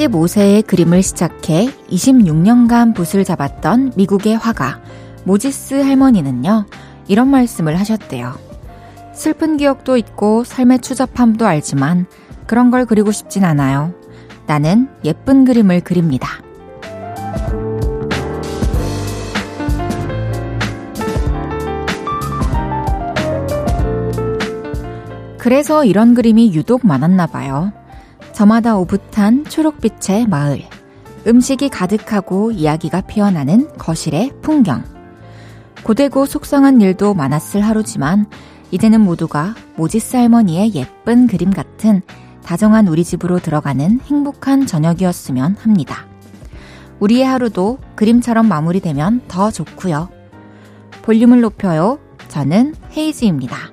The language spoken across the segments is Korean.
75세의 그림을 시작해 26년간 붓을 잡았던 미국의 화가 모지스 할머니는요, 이런 말씀을 하셨대요. 슬픈 기억도 있고 삶의 추잡함도 알지만 그런 걸 그리고 싶진 않아요. 나는 예쁜 그림을 그립니다. 그래서 이런 그림이 유독 많았나 봐요. 저마다 오붓한 초록빛의 마을. 음식이 가득하고 이야기가 피어나는 거실의 풍경. 고되고 속상한 일도 많았을 하루지만 이제는 모두가 모지스 할머니의 예쁜 그림 같은 다정한 우리 집으로 들어가는 행복한 저녁이었으면 합니다. 우리의 하루도 그림처럼 마무리되면 더 좋고요. 볼륨을 높여요. 저는 헤이즈입니다.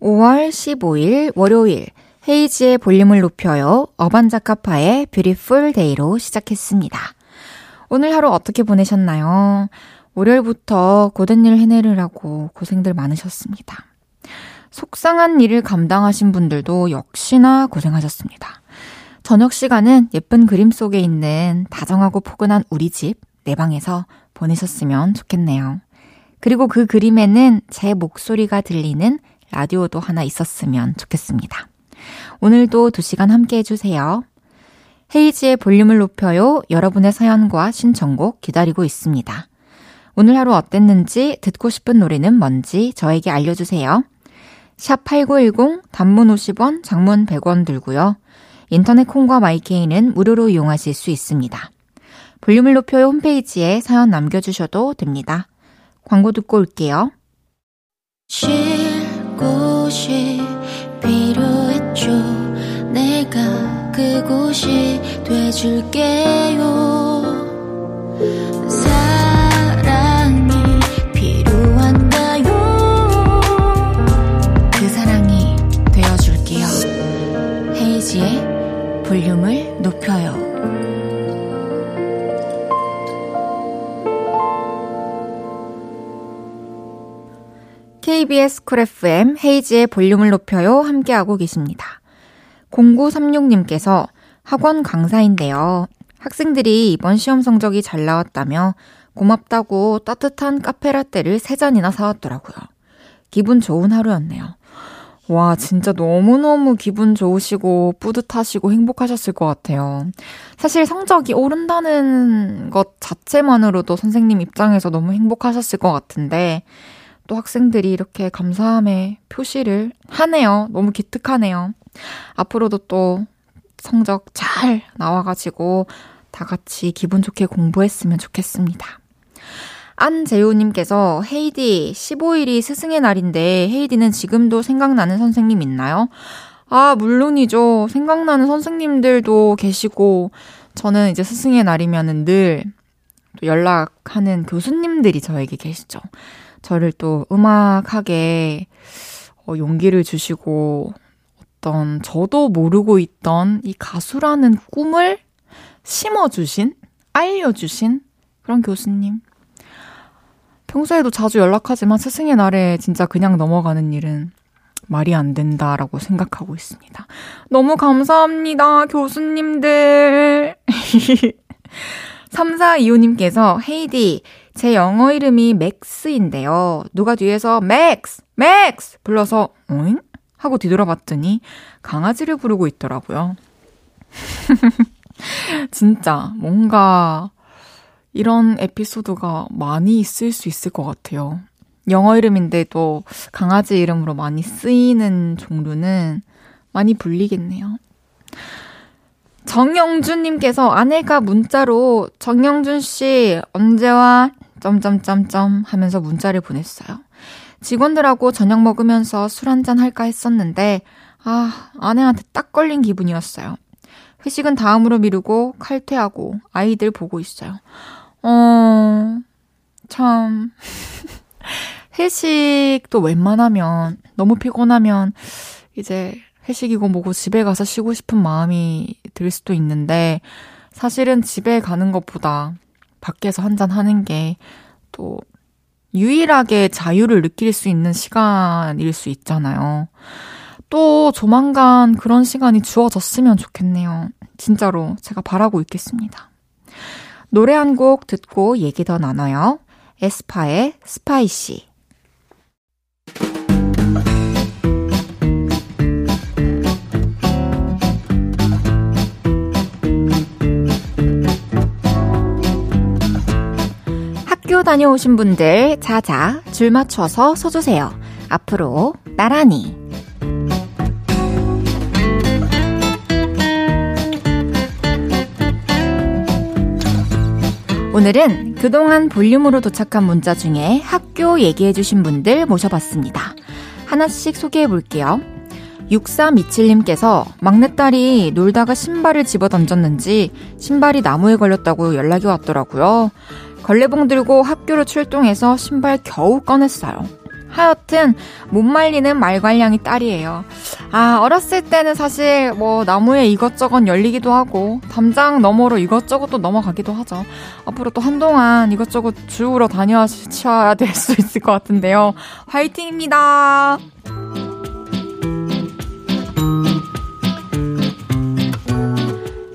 5월 15일 월요일 헤이즈의 볼륨을 높여요. 어반자카파의 Beautiful Day로 시작했습니다. 오늘 하루 어떻게 보내셨나요? 월요일부터 고된 일 해내느라고 고생들 많으셨습니다. 속상한 일을 감당하신 분들도 역시나 고생하셨습니다. 저녁 시간은 예쁜 그림 속에 있는 다정하고 포근한 우리 집, 내 방에서 보내셨으면 좋겠네요. 그리고 그 그림에는 제 목소리가 들리는 라디오도 하나 있었으면 좋겠습니다. 오늘도 2시간 함께 해주세요. 헤이지의 볼륨을 높여요. 여러분의 사연과 신청곡 기다리고 있습니다. 오늘 하루 어땠는지 듣고 싶은 노래는 뭔지 저에게 알려주세요. 샵 8910 단문 50원, 장문 100원 들고요. 인터넷 콩과 마이케이는 무료로 이용하실 수 있습니다. 볼륨을 높여요 홈페이지에 사연 남겨주셔도 됩니다. 광고 듣고 올게요. 쉴 곳이 필요했죠. 내가 그곳이 돼줄게요. KBS 쿨 FM 헤이지의 볼륨을 높여요 함께하고 계십니다. 0936님께서 학원 강사인데요. 학생들이 이번 시험 성적이 잘 나왔다며 고맙다고 따뜻한 카페라떼를 3잔이나 사왔더라고요. 기분 좋은 하루였네요. 와, 진짜 너무너무 기분 좋으시고 뿌듯하시고 행복하셨을 것 같아요. 사실 성적이 오른다는 것 자체만으로도 선생님 입장에서 너무 행복하셨을 것 같은데, 또 학생들이 이렇게 감사함의 표시를 하네요. 너무 기특하네요. 앞으로도 또 성적 잘 나와가지고 다 같이 기분 좋게 공부했으면 좋겠습니다. 안재우님께서 헤이디 15일이 스승의 날인데 헤이디는 지금도 생각나는 선생님 있나요? 아, 물론이죠. 생각나는 선생님들도 계시고 저는 이제 스승의 날이면은 늘 연락하는 교수님들이 저에게 계시죠. 저를 또 음악하게 어, 용기를 주시고 어떤 저도 모르고 있던 이 가수라는 꿈을 심어주신, 알려주신 그런 교수님. 평소에도 자주 연락하지만 스승의 날에 진짜 그냥 넘어가는 일은 말이 안 된다라고 생각하고 있습니다. 너무 감사합니다, 교수님들. 3425님께서 헤이디, 제 영어 이름이 맥스인데요. 누가 뒤에서 맥스, 맥스 불러서 오잉? 하고 뒤돌아봤더니 강아지를 부르고 있더라고요. 진짜 뭔가 이런 에피소드가 많이 있을 수 있을 것 같아요. 영어 이름인데도 강아지 이름으로 많이 쓰이는 종류는 많이 불리겠네요. 정영준님께서 아내가 문자로 정영준 씨 언제 와 점점점점 하면서 문자를 보냈어요. 직원들하고 저녁 먹으면서 술 한잔 할까 했었는데 아 아내한테 딱 걸린 기분이었어요. 회식은 다음으로 미루고 칼퇴하고 아이들 보고 있어요. 어, 참. 회식도 웬만하면, 너무 피곤하면, 이제 회식이고 뭐고 집에 가서 쉬고 싶은 마음이 들 수도 있는데, 사실은 집에 가는 것보다 밖에서 한잔 하는 게 또 유일하게 자유를 느낄 수 있는 시간일 수 있잖아요. 또 조만간 그런 시간이 주어졌으면 좋겠네요. 진짜로 제가 바라고 있겠습니다. 노래 한 곡 듣고 얘기 더 나눠요. 에스파의 Spicy. 학교 다녀오신 분들 자자 줄 맞춰서 서주세요. 앞으로 나란히. 오늘은 그동안 볼륨으로 도착한 문자 중에 학교 얘기해주신 분들 모셔봤습니다. 하나씩 소개해 볼게요. 6327님께서 막내딸이 놀다가 신발을 집어 던졌는지 신발이 나무에 걸렸다고 연락이 왔더라고요. 걸레봉 들고 학교로 출동해서 신발 겨우 꺼냈어요. 하여튼 못 말리는 말괄량이 딸이에요. 아 어렸을 때는 사실 뭐 나무에 이것저것 열리기도 하고 담장 너머로 이것저것 또 넘어가기도 하죠. 앞으로 또 한동안 이것저것 주우러 다녀야 될 수 있을 것 같은데요. 화이팅입니다.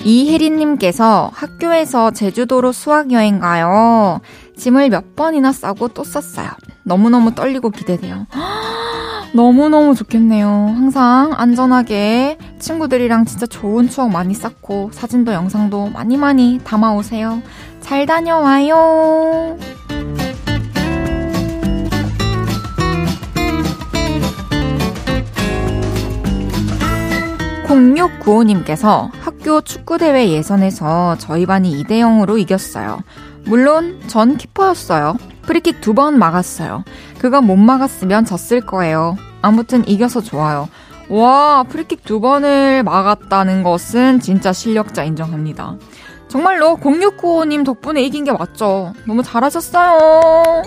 이혜린님께서 학교에서 제주도로 수학여행 가요. 짐을 몇 번이나 싸고 또 썼어요. 너무너무 떨리고 기대돼요. 너무너무 좋겠네요. 항상 안전하게 친구들이랑 진짜 좋은 추억 많이 쌓고 사진도 영상도 많이 많이 담아오세요. 잘 다녀와요. 0695님께서 학교 축구대회 예선에서 저희 반이 2대0으로 이겼어요. 물론 전 키퍼였어요. 프리킥 두 번 막았어요. 그거 못 막았으면 졌을 거예요. 아무튼 이겨서 좋아요. 와, 프리킥 두 번을 막았다는 것은 진짜 실력자 인정합니다. 정말로 0695님 덕분에 이긴 게 맞죠. 너무 잘하셨어요.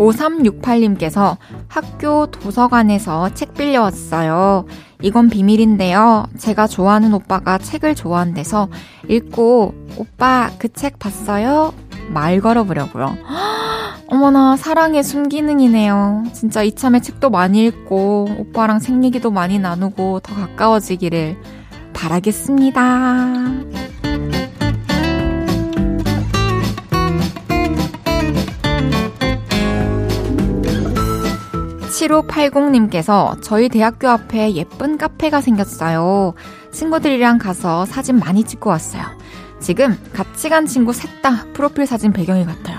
5368님께서 학교 도서관에서 책 빌려왔어요. 이건 비밀인데요. 제가 좋아하는 오빠가 책을 좋아한대서 읽고 오빠 그 책 봤어요? 말 걸어보려고요. 어머나 사랑의 순기능이네요. 진짜 이참에 책도 많이 읽고 오빠랑 생 얘기도 많이 나누고 더 가까워지기를 바라겠습니다. 7580님께서 저희 대학교 앞에 예쁜 카페가 생겼어요. 친구들이랑 가서 사진 많이 찍고 왔어요. 지금 같이 간 친구 셋 다 프로필 사진 배경이 같아요.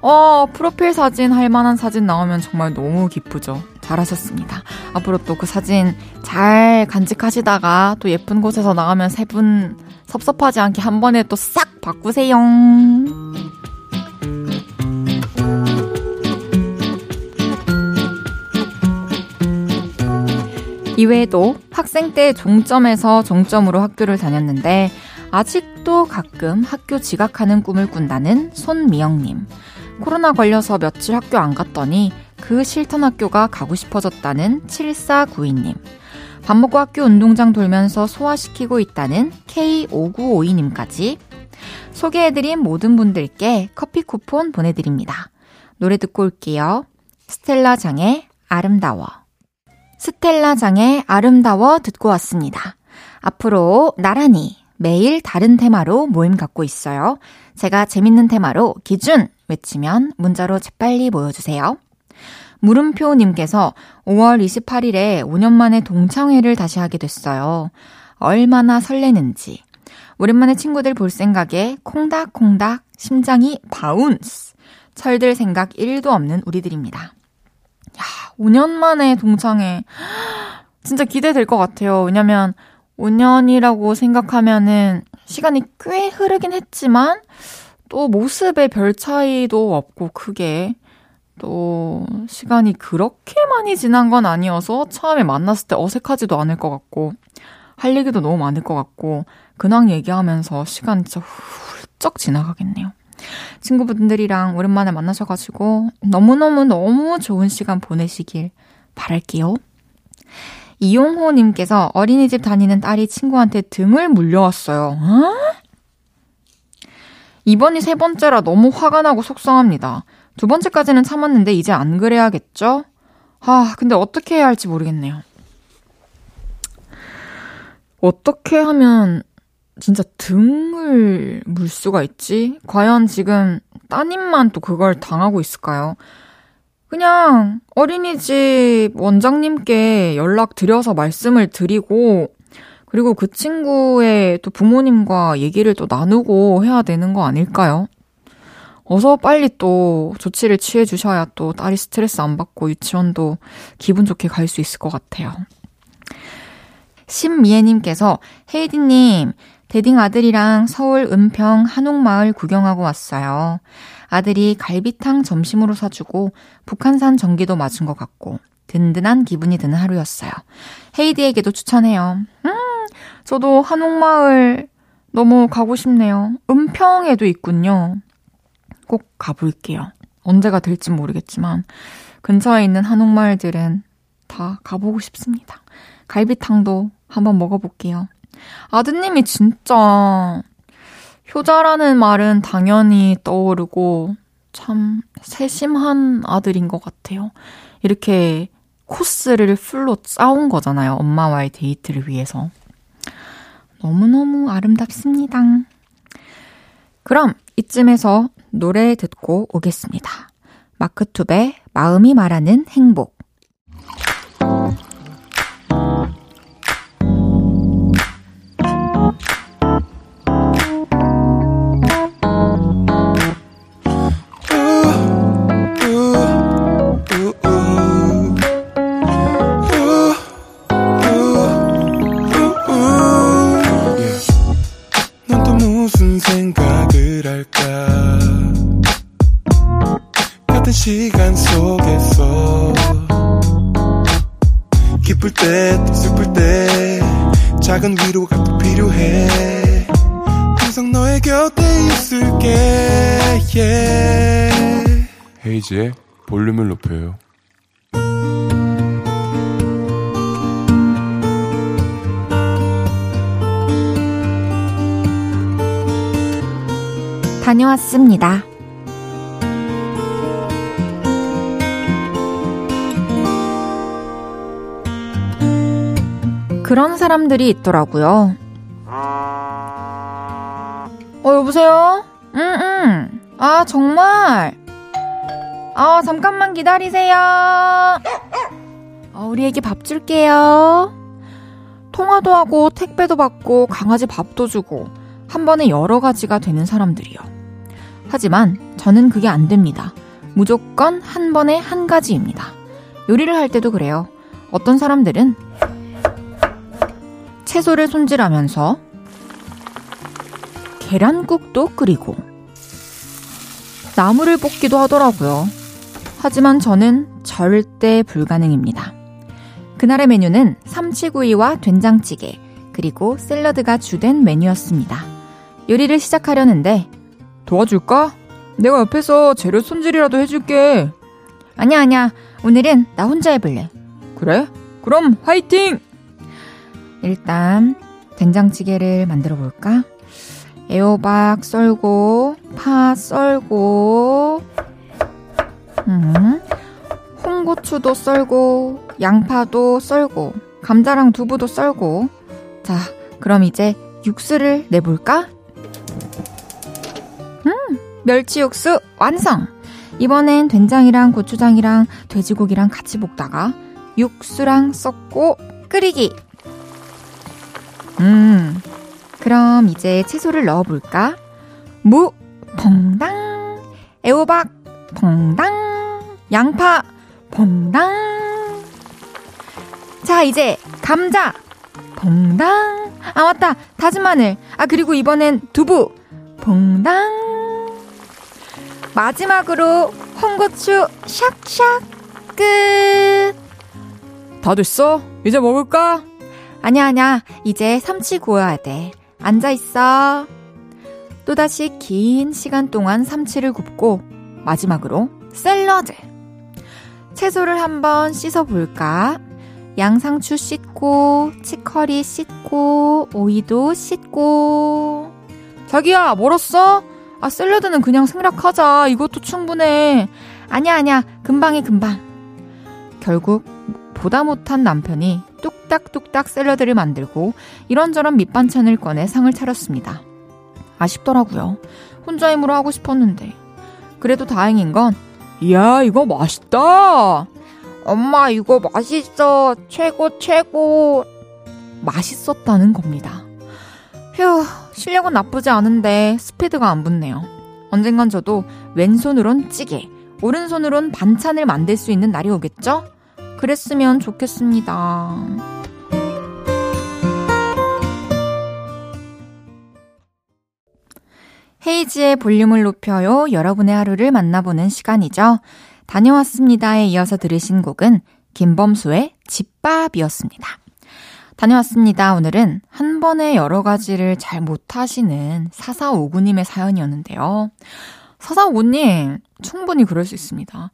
어, 프로필 사진 할 만한 사진 나오면 정말 너무 기쁘죠. 잘하셨습니다. 앞으로 또 그 사진 잘 간직하시다가 또 예쁜 곳에서 나가면 세 분 섭섭하지 않게 한 번에 또 싹 바꾸세요. 이외에도 학생 때 종점에서 종점으로 학교를 다녔는데 아직도 가끔 학교 지각하는 꿈을 꾼다는 손미영님. 코로나 걸려서 며칠 학교 안 갔더니 그 싫던 학교가 가고 싶어졌다는 7492님. 밥 먹고 학교 운동장 돌면서 소화시키고 있다는 K5952님까지 소개해드린 모든 분들께 커피 쿠폰 보내드립니다. 노래 듣고 올게요. 스텔라 장의 아름다워. 스텔라장의 아름다워 듣고 왔습니다. 앞으로 나란히 매일 다른 테마로 모임 갖고 있어요. 제가 재밌는 테마로 기준 외치면 문자로 재빨리 모여주세요. 물음표님께서 5월 28일에 5년 만에 동창회를 다시 하게 됐어요. 얼마나 설레는지. 오랜만에 친구들 볼 생각에 콩닥콩닥 심장이 bounce. 철들 생각 1도 없는 우리들입니다. 야, 5년 만에 동창회. 진짜 기대될 것 같아요. 왜냐면 5년이라고 생각하면은 시간이 꽤 흐르긴 했지만 또 모습에 별 차이도 없고 크게 또 시간이 그렇게 많이 지난 건 아니어서 처음에 만났을 때 어색하지도 않을 것 같고 할 얘기도 너무 많을 것 같고 근황 얘기하면서 시간 진짜 훌쩍 지나가겠네요. 친구분들이랑 오랜만에 만나셔가지고 너무너무 너무 좋은 시간 보내시길 바랄게요. 이용호님께서 어린이집 다니는 딸이 친구한테 등을 물려왔어요. 어? 이번이 세 번째라 너무 화가 나고 속상합니다. 두 번째까지는 참았는데 이제 안 그래야겠죠? 아, 근데 어떻게 해야 할지 모르겠네요. 어떻게 하면 진짜 등을 물 수가 있지? 과연 지금 따님만 또 그걸 당하고 있을까요? 그냥 어린이집 원장님께 연락 드려서 말씀을 드리고 그리고 그 친구의 또 부모님과 얘기를 또 나누고 해야 되는 거 아닐까요? 어서 빨리 또 조치를 취해 주셔야 또 딸이 스트레스 안 받고 유치원도 기분 좋게 갈 수 있을 것 같아요. 신미애님께서 헤이디님, 대딩 아들이랑 서울 은평 한옥마을 구경하고 왔어요. 아들이 갈비탕 점심으로 사주고 북한산 전기도 맞은 것 같고 든든한 기분이 드는 하루였어요. 헤이디에게도 추천해요. 음, 저도 한옥마을 너무 가고 싶네요. 은평에도 있군요. 꼭 가볼게요. 언제가 될지 모르겠지만 근처에 있는 한옥마을들은 다 가보고 싶습니다. 갈비탕도 한번 먹어볼게요. 아드님이 진짜 효자라는 말은 당연히 떠오르고 참 세심한 아들인 것 같아요. 이렇게 코스를 풀로 짜온 거잖아요. 엄마와의 데이트를 위해서. 너무너무 아름답습니다. 그럼 이쯤에서 노래 듣고 오겠습니다. 마크투베 마음이 말하는 행복. 헤이지의 볼륨을 높여요. 다녀왔습니다. 그런 사람들이 있더라고요. 어, 여보세요? 응, 응. 아, 정말? 어, 잠깐만 기다리세요. 어, 우리 애기 밥 줄게요. 통화도 하고 택배도 받고 강아지 밥도 주고 한 번에 여러 가지가 되는 사람들이요. 하지만 저는 그게 안 됩니다. 무조건 한 번에 한 가지입니다. 요리를 할 때도 그래요. 어떤 사람들은 채소를 손질하면서 계란국도 끓이고 나무를 뽑기도 하더라고요. 하지만 저는 절대 불가능입니다. 그날의 메뉴는 삼치구이와 된장찌개, 그리고 샐러드가 주된 메뉴였습니다. 요리를 시작하려는데, 도와줄까? 내가 옆에서 재료 손질이라도 해줄게. 아냐, 아냐. 오늘은 나 혼자 해볼래. 그래? 그럼 화이팅! 일단, 된장찌개를 만들어 볼까? 애호박 썰고, 파 썰고, 음, 홍고추도 썰고, 양파도 썰고, 감자랑 두부도 썰고. 자, 그럼 이제 육수를 내볼까? 음, 멸치 육수 완성! 이번엔 된장이랑 고추장이랑 돼지고기랑 같이 볶다가 육수랑 섞고 끓이기. 음, 그럼 이제 채소를 넣어볼까? 무, 퐁당, 애호박, 퐁당, 양파, 봉당. 자, 이제 감자, 봉당. 아, 맞다. 다진 마늘. 아, 그리고 이번엔 두부, 봉당. 마지막으로 홍고추 샥샥 끝. 다 됐어? 이제 먹을까? 아냐, 아냐. 이제 삼치 구워야 돼. 앉아있어. 또다시 긴 시간 동안 삼치를 굽고 마지막으로 샐러드. 채소를 한번 씻어볼까? 양상추 씻고, 치커리 씻고, 오이도 씻고. 자기야, 멀었어? 아, 샐러드는 그냥 생략하자. 이것도 충분해. 아니야, 아니야. 금방이 금방. 결국 보다 못한 남편이 뚝딱뚝딱 샐러드를 만들고 이런저런 밑반찬을 꺼내 상을 차렸습니다. 아쉽더라고요. 혼자 힘으로 하고 싶었는데. 그래도 다행인 건, 이야, 이거 맛있다! 엄마, 이거 맛있어! 최고, 최고! 맛있었다는 겁니다. 휴, 실력은 나쁘지 않은데 스피드가 안 붙네요. 언젠간 저도 왼손으론 찌개, 오른손으론 반찬을 만들 수 있는 날이 오겠죠? 그랬으면 좋겠습니다. 헤이지의 볼륨을 높여요. 여러분의 하루를 만나보는 시간이죠. 다녀왔습니다에 이어서 들으신 곡은 김범수의 집밥이었습니다. 다녀왔습니다. 오늘은 한 번에 여러 가지를 잘 못하시는 4459님의 사연이었는데요. 4459님, 충분히 그럴 수 있습니다.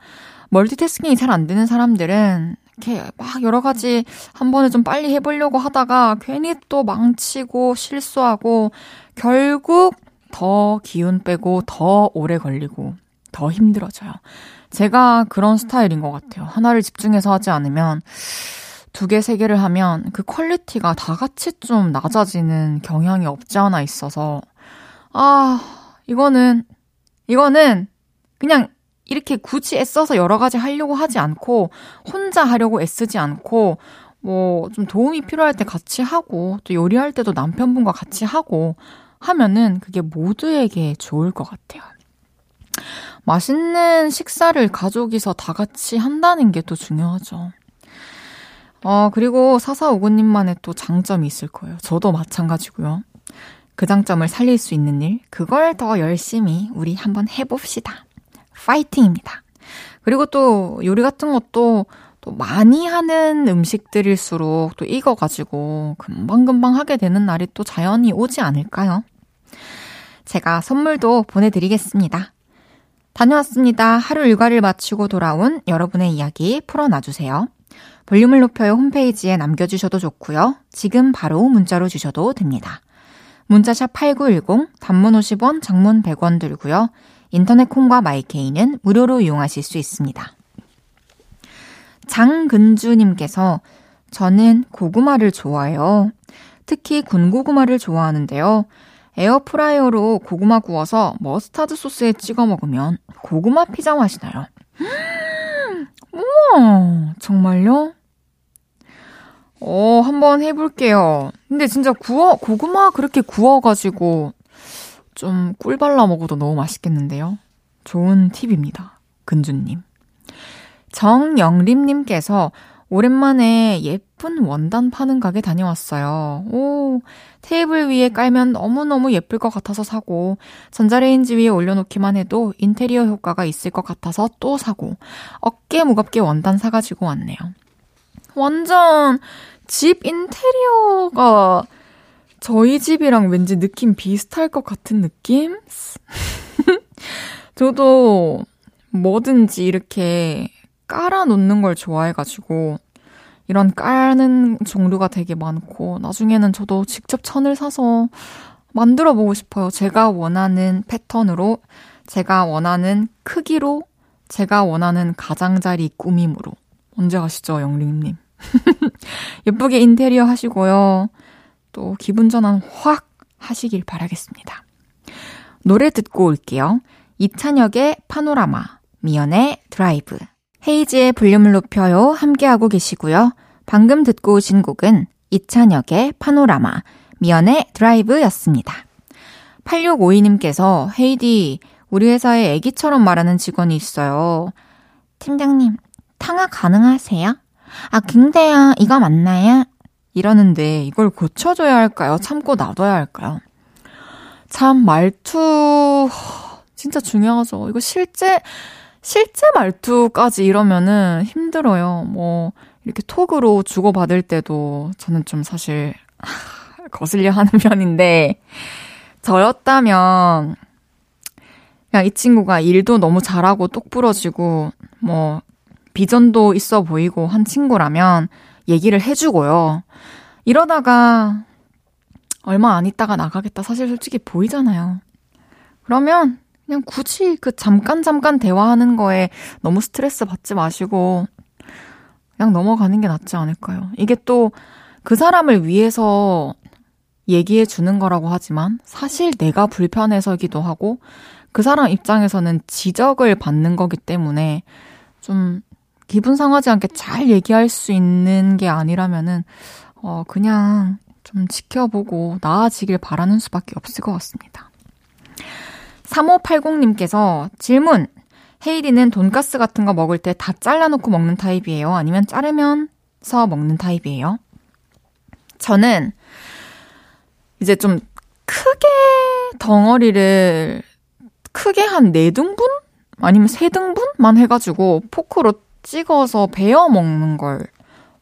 멀티태스킹이 잘 안 되는 사람들은 이렇게 막 여러 가지 한 번에 좀 빨리 해보려고 하다가 괜히 또 망치고 실수하고 결국 더 기운 빼고 더 오래 걸리고 더 힘들어져요. 제가 그런 스타일인 것 같아요. 하나를 집중해서 하지 않으면 두 개, 세 개를 하면 그 quality가 다 같이 좀 낮아지는 경향이 없지 않아 있어서 아, 이거는, 이거는 그냥 이렇게 굳이 애써서 여러 가지 하려고 하지 않고 혼자 하려고 애쓰지 않고 뭐 좀 도움이 필요할 때 같이 하고 또 요리할 때도 남편분과 같이 하고 하면은 그게 모두에게 좋을 것 같아요. 맛있는 식사를 가족이서 다 같이 한다는 게 또 중요하죠. 어, 그리고 사사오구님만의 또 장점이 있을 거예요. 저도 마찬가지고요. 그 장점을 살릴 수 있는 일, 그걸 더 열심히 우리 한번 해봅시다. 파이팅입니다. 그리고 또 요리 같은 것도 또 많이 하는 음식들일수록 또 익어가지고 금방금방 하게 되는 날이 또 자연히 오지 않을까요? 제가 선물도 보내드리겠습니다. 다녀왔습니다. 하루 일과를 마치고 돌아온 여러분의 이야기 풀어놔주세요. 볼륨을 높여요 홈페이지에 남겨주셔도 좋고요. 지금 바로 문자로 주셔도 됩니다. 문자샵 8910, 단문 50원, 장문 100원 들고요. 인터넷 콩과 마이케이는 무료로 이용하실 수 있습니다. 장근주님께서 저는 고구마를 좋아해요. 특히 군고구마를 좋아하는데요. 에어프라이어로 고구마 구워서 머스타드 소스에 찍어 먹으면 고구마 피자 맛이 나요. 우와, 정말요? 어, 한번 해볼게요. 근데 진짜 구워, 고구마 그렇게 구워가지고 좀 꿀 발라 먹어도 너무 맛있겠는데요? 좋은 팁입니다. 근주님. 정영림님께서 오랜만에 예쁜 원단 파는 가게 다녀왔어요. 오, 테이블 위에 깔면 너무너무 예쁠 것 같아서 사고, 전자레인지 위에 올려놓기만 해도 인테리어 효과가 있을 것 같아서 또 사고, 어깨 무겁게 원단 사가지고 왔네요. 완전 집 인테리어가 저희 집이랑 왠지 느낌 비슷할 것 같은 느낌? 저도 뭐든지 이렇게 깔아놓는 걸 좋아해가지고 이런 까는 종류가 되게 많고 나중에는 저도 직접 천을 사서 만들어 보고 싶어요. 제가 원하는 패턴으로, 제가 원하는 크기로, 제가 원하는 가장자리 꾸밈으로. 언제 가시죠, 영림님? 예쁘게 인테리어 하시고요. 또 기분 전환 확 하시길 바라겠습니다. 노래 듣고 올게요. 이찬혁의 파노라마, 미연의 드라이브. 헤이지의 볼륨을 높여요. 함께하고 계시고요. 방금 듣고 오신 곡은 이찬혁의 파노라마, 미연의 드라이브였습니다. 8652님께서 헤이디, 우리 회사에 애기처럼 말하는 직원이 있어요. 팀장님, 탕화 가능하세요? 아, 근데요, 이거 맞나요? 이러는데 이걸 고쳐줘야 할까요? 참고 놔둬야 할까요? 참, 말투, 진짜 중요하죠. 이거 실제, 실제 말투까지 이러면은 힘들어요. 뭐, 이렇게 톡으로 주고받을 때도 저는 좀 사실, 거슬려 하는 편인데, 저였다면, 그냥 이 친구가 일도 너무 잘하고 똑부러지고, 뭐, 비전도 있어 보이고 한 친구라면 얘기를 해주고요. 이러다가 얼마 안 있다가 나가겠다. 사실 솔직히 보이잖아요. 그러면 그냥 굳이 그 잠깐 잠깐 대화하는 거에 너무 스트레스 받지 마시고 그냥 넘어가는 게 낫지 않을까요? 이게 또 그 사람을 위해서 얘기해 주는 거라고 하지만 사실 내가 불편해서기도 하고 그 사람 입장에서는 지적을 받는 거기 때문에 좀 기분 상하지 않게 잘 얘기할 수 있는 게 아니라면은 어 그냥 좀 지켜보고 나아지길 바라는 수밖에 없을 것 같습니다. 3580님께서 질문. 헤이디는 돈가스 같은 거 먹을 때 다 잘라놓고 먹는 타입이에요? 아니면 자르면서 먹는 타입이에요? 저는 이제 좀 크게 덩어리를 크게 한 4등분? 아니면 3등분만 해가지고 포크로 찍어서 베어 먹는 걸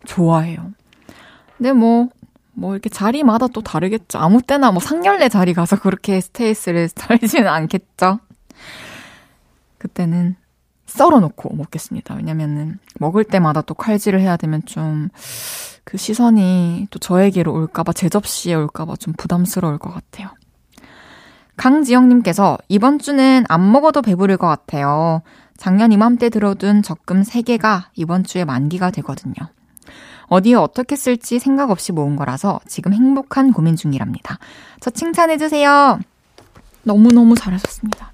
좋아해요. 근데 뭐, 뭐 이렇게 자리마다 또 다르겠죠. 아무 때나 뭐 상견례 자리 가서 그렇게 스테이스를 살지는 않겠죠. 그때는 썰어놓고 먹겠습니다. 왜냐면은 먹을 때마다 또 칼질을 해야 되면 좀 그 시선이 또 저에게로 올까봐 제 접시에 올까봐 좀 부담스러울 것 같아요. 강지영님께서 이번 주는 안 먹어도 배부를 것 같아요. 작년 이맘때 들어둔 적금 3개가 이번 주에 만기가 되거든요. 어디에 어떻게 쓸지 생각 없이 모은 거라서 지금 행복한 고민 중이랍니다. 저 칭찬해주세요. 너무너무 잘하셨습니다.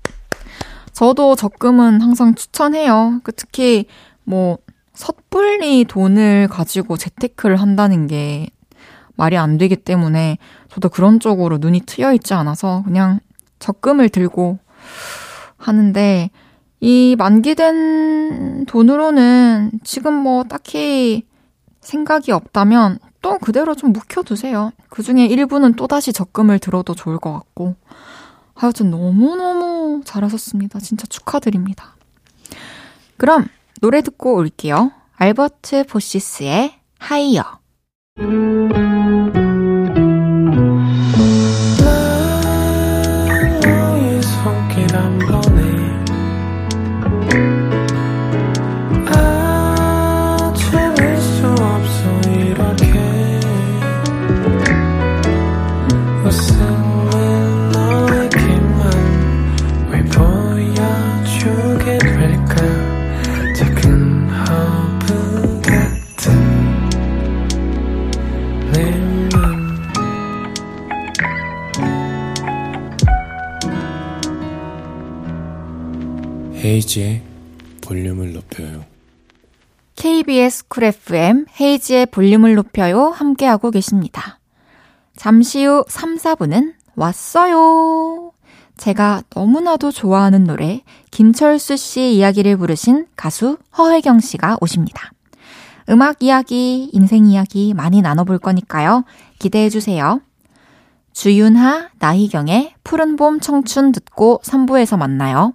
저도 적금은 항상 추천해요. 그 특히 뭐 섣불리 돈을 가지고 재테크를 한다는 게 말이 안 되기 때문에 저도 그런 쪽으로 눈이 트여 있지 않아서 그냥 적금을 들고 하는데 이 만기된 돈으로는 지금 뭐 딱히 생각이 없다면 또 그대로 좀 묵혀두세요. 그 중에 일부는 또다시 적금을 들어도 좋을 것 같고. 하여튼 너무너무 잘하셨습니다. 진짜 축하드립니다. 그럼 노래 듣고 올게요. 알버트 보시스의 하이어. 헤이지의 볼륨을 높여요. KBS 쿨 FM 헤이지의 볼륨을 높여요 함께하고 계십니다. 잠시 후 3, 4분은 왔어요. 제가 너무나도 좋아하는 노래 김철수 씨의 이야기를 부르신 가수 허혜경 씨가 오십니다. 음악 이야기, 인생 이야기 많이 나눠볼 거니까요. 기대해 주세요. 주윤하, 나희경의 푸른 봄 청춘 듣고 3부에서 만나요.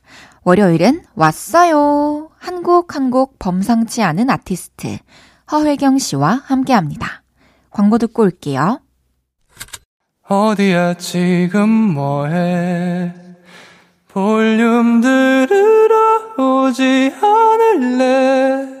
월요일은 왔어요 한곡 한 곡 범상치 않은 아티스트 허회경 씨와 함께 합니다. 광고 듣고 올게요. 어디야 지금 뭐해 볼륨 들으러 오지 않을래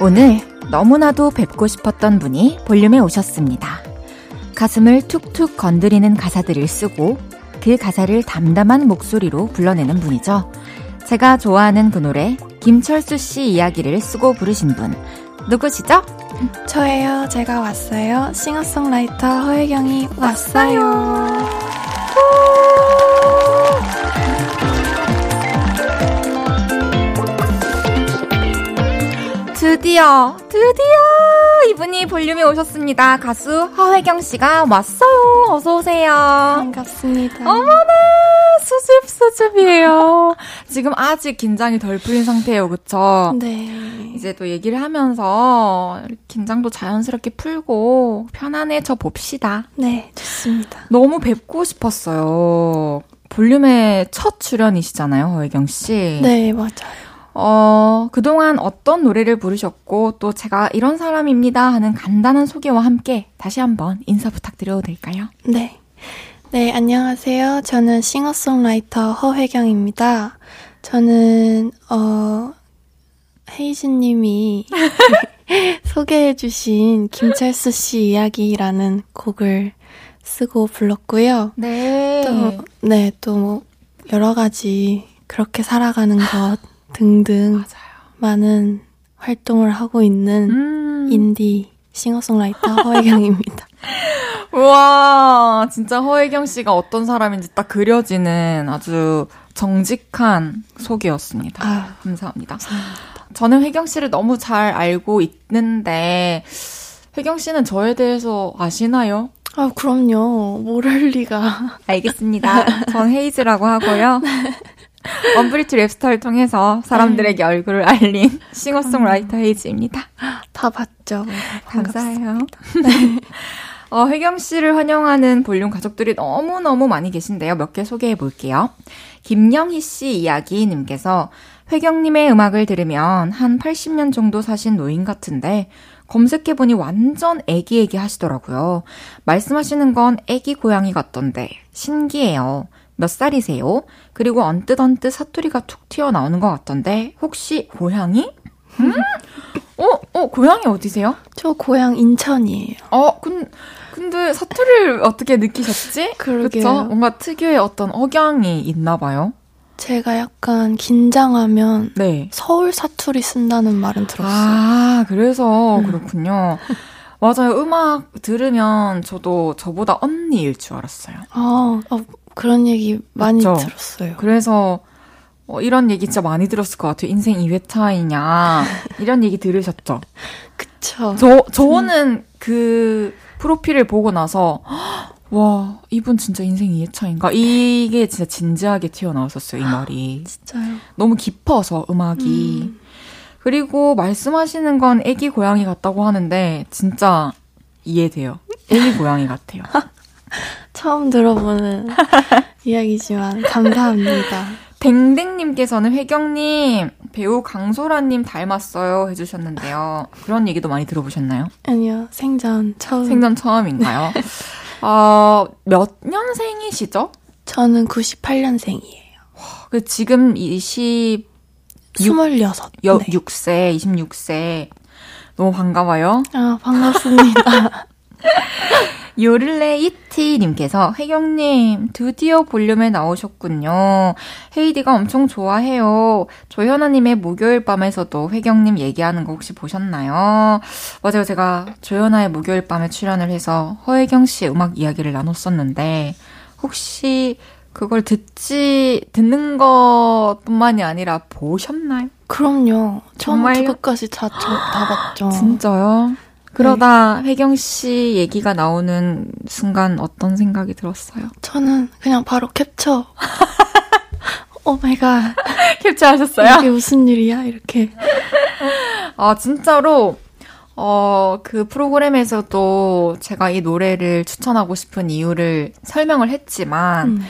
오늘 너무나도 뵙고 싶었던 분이 볼륨에 오셨습니다. 가슴을 툭툭 건드리는 가사들을 쓰고 그 가사를 담담한 목소리로 불러내는 분이죠. 제가 좋아하는 그 노래 김철수 씨 이야기를 쓰고 부르신 분 누구시죠? 저예요. 제가 왔어요. 싱어송라이터 허혜경이 왔어요. 드디어 드디어 이분이 볼륨에 오셨습니다. 가수 허혜경 씨가 왔어요. 어서 오세요. 반갑습니다. 어머나 수줍 수줍이에요. 지금 아직 긴장이 덜 풀린 상태예요, 그쵸? 네. 이제 또 얘기를 하면서 긴장도 자연스럽게 풀고 편안해져 봅시다. 네, 좋습니다. 너무 뵙고 싶었어요. 볼륨의 첫 출연이시잖아요, 허혜경 씨. 네, 맞아요. 어, 그동안 어떤 노래를 부르셨고, 또 제가 이런 사람입니다 하는 간단한 소개와 함께 다시 한번 인사 부탁드려도 될까요? 네. 네, 안녕하세요. 저는 싱어송라이터 허혜경입니다. 저는, 어, 헤이즈 님이 소개해 주신 김철수 씨 이야기라는 곡을 쓰고 불렀고요. 네. 또, 네, 또 뭐, 여러 가지 그렇게 살아가는 것 등등 맞아요. 많은 활동을 하고 있는 음. 인디 싱어송라이터 허혜경입니다. 우와, 진짜 허혜경 씨가 어떤 사람인지 딱 그려지는 아주 정직한 소개였습니다. 아, 감사합니다. 저는 혜경 씨를 너무 잘 알고 있는데, 혜경 씨는 저에 대해서 아시나요? 아, 그럼요. 모를 리가. 알겠습니다. 전 헤이즈라고 하고요. 언프리티 랩스타를 통해서 사람들에게 얼굴을 알린 싱어송라이터 헤이즈입니다. 다 봤죠. 감사해요. 어, 혜경 씨를 환영하는 볼륨 가족들이 너무너무 많이 계신데요. 몇 개 소개해 볼게요. 김영희 씨 이야기님께서 혜경님의 음악을 들으면 한 80년 정도 사신 노인 같은데 검색해보니 완전 애기애기 하시더라고요. 말씀하시는 건 애기 고양이 같던데 신기해요. 몇 살이세요? 그리고 언뜻 언뜻 사투리가 툭 튀어나오는 것 같던데 혹시 고양이? 음? 어? 어? 고양이 어디세요? 저 고향 인천이에요. 어, 근, 근데 사투리를 어떻게 느끼셨지? 그러게요. 뭔가 특유의 어떤 억양이 있나 봐요. 제가 약간 긴장하면 네. 서울 사투리 쓴다는 말은 들었어요. 아, 그래서 그렇군요. 맞아요. 음악 들으면 저도 저보다 언니일 줄 알았어요. 아, 어, 그런 얘기 많이 맞죠? 들었어요. 그래서 어, 이런 얘기 진짜 많이 들었을 것 같아요. 인생 2회 차이냐. 이런 얘기 들으셨죠? 그쵸. 저, 저는 그 프로필을 보고 나서, 와, 이분 진짜 인생 2회 차인가? 이게 진짜 진지하게 튀어나왔었어요, 이 말이. 진짜요. 너무 깊어서, 음악이. 음. 그리고 말씀하시는 건 애기 고양이 같다고 하는데, 진짜 이해돼요. 애기 고양이 같아요. 처음 들어보는 이야기지만 감사합니다. 댕댕님께서는 혜경님, 배우 강소라님 닮았어요 해주셨는데요. 그런 얘기도 많이 들어보셨나요? 아니요, 생전 처음. 생전 처음인가요? 어, 몇 년생이시죠? 저는 98년생이에요. 그 지금 20, 26. 여, 네. 6세, 26세. 너무 반가워요. 아, 반갑습니다. 요를레이티님께서 혜경님 드디어 볼륨에 나오셨군요. 헤이디가 엄청 좋아해요. 조현아님의 목요일 밤에서도 혜경님 얘기하는 거 혹시 보셨나요? 맞아요. 제가 조현아의 목요일 밤에 출연을 해서 허혜경 씨의 음악 이야기를 나눴었는데 혹시 그걸 듣지 듣는 것뿐만이 아니라 보셨나요? 그럼요. 처음부터 끝까지 다, 저, 다 봤죠. 진짜요? 그러다 혜경 씨 얘기가 나오는 순간 어떤 생각이 들었어요? 저는 그냥 바로 캡처. Oh my God. 캡처하셨어요? 이게 무슨 일이야? 이렇게. 아, 진짜로, 어, 그 프로그램에서도 제가 이 노래를 추천하고 싶은 이유를 설명을 했지만, 음.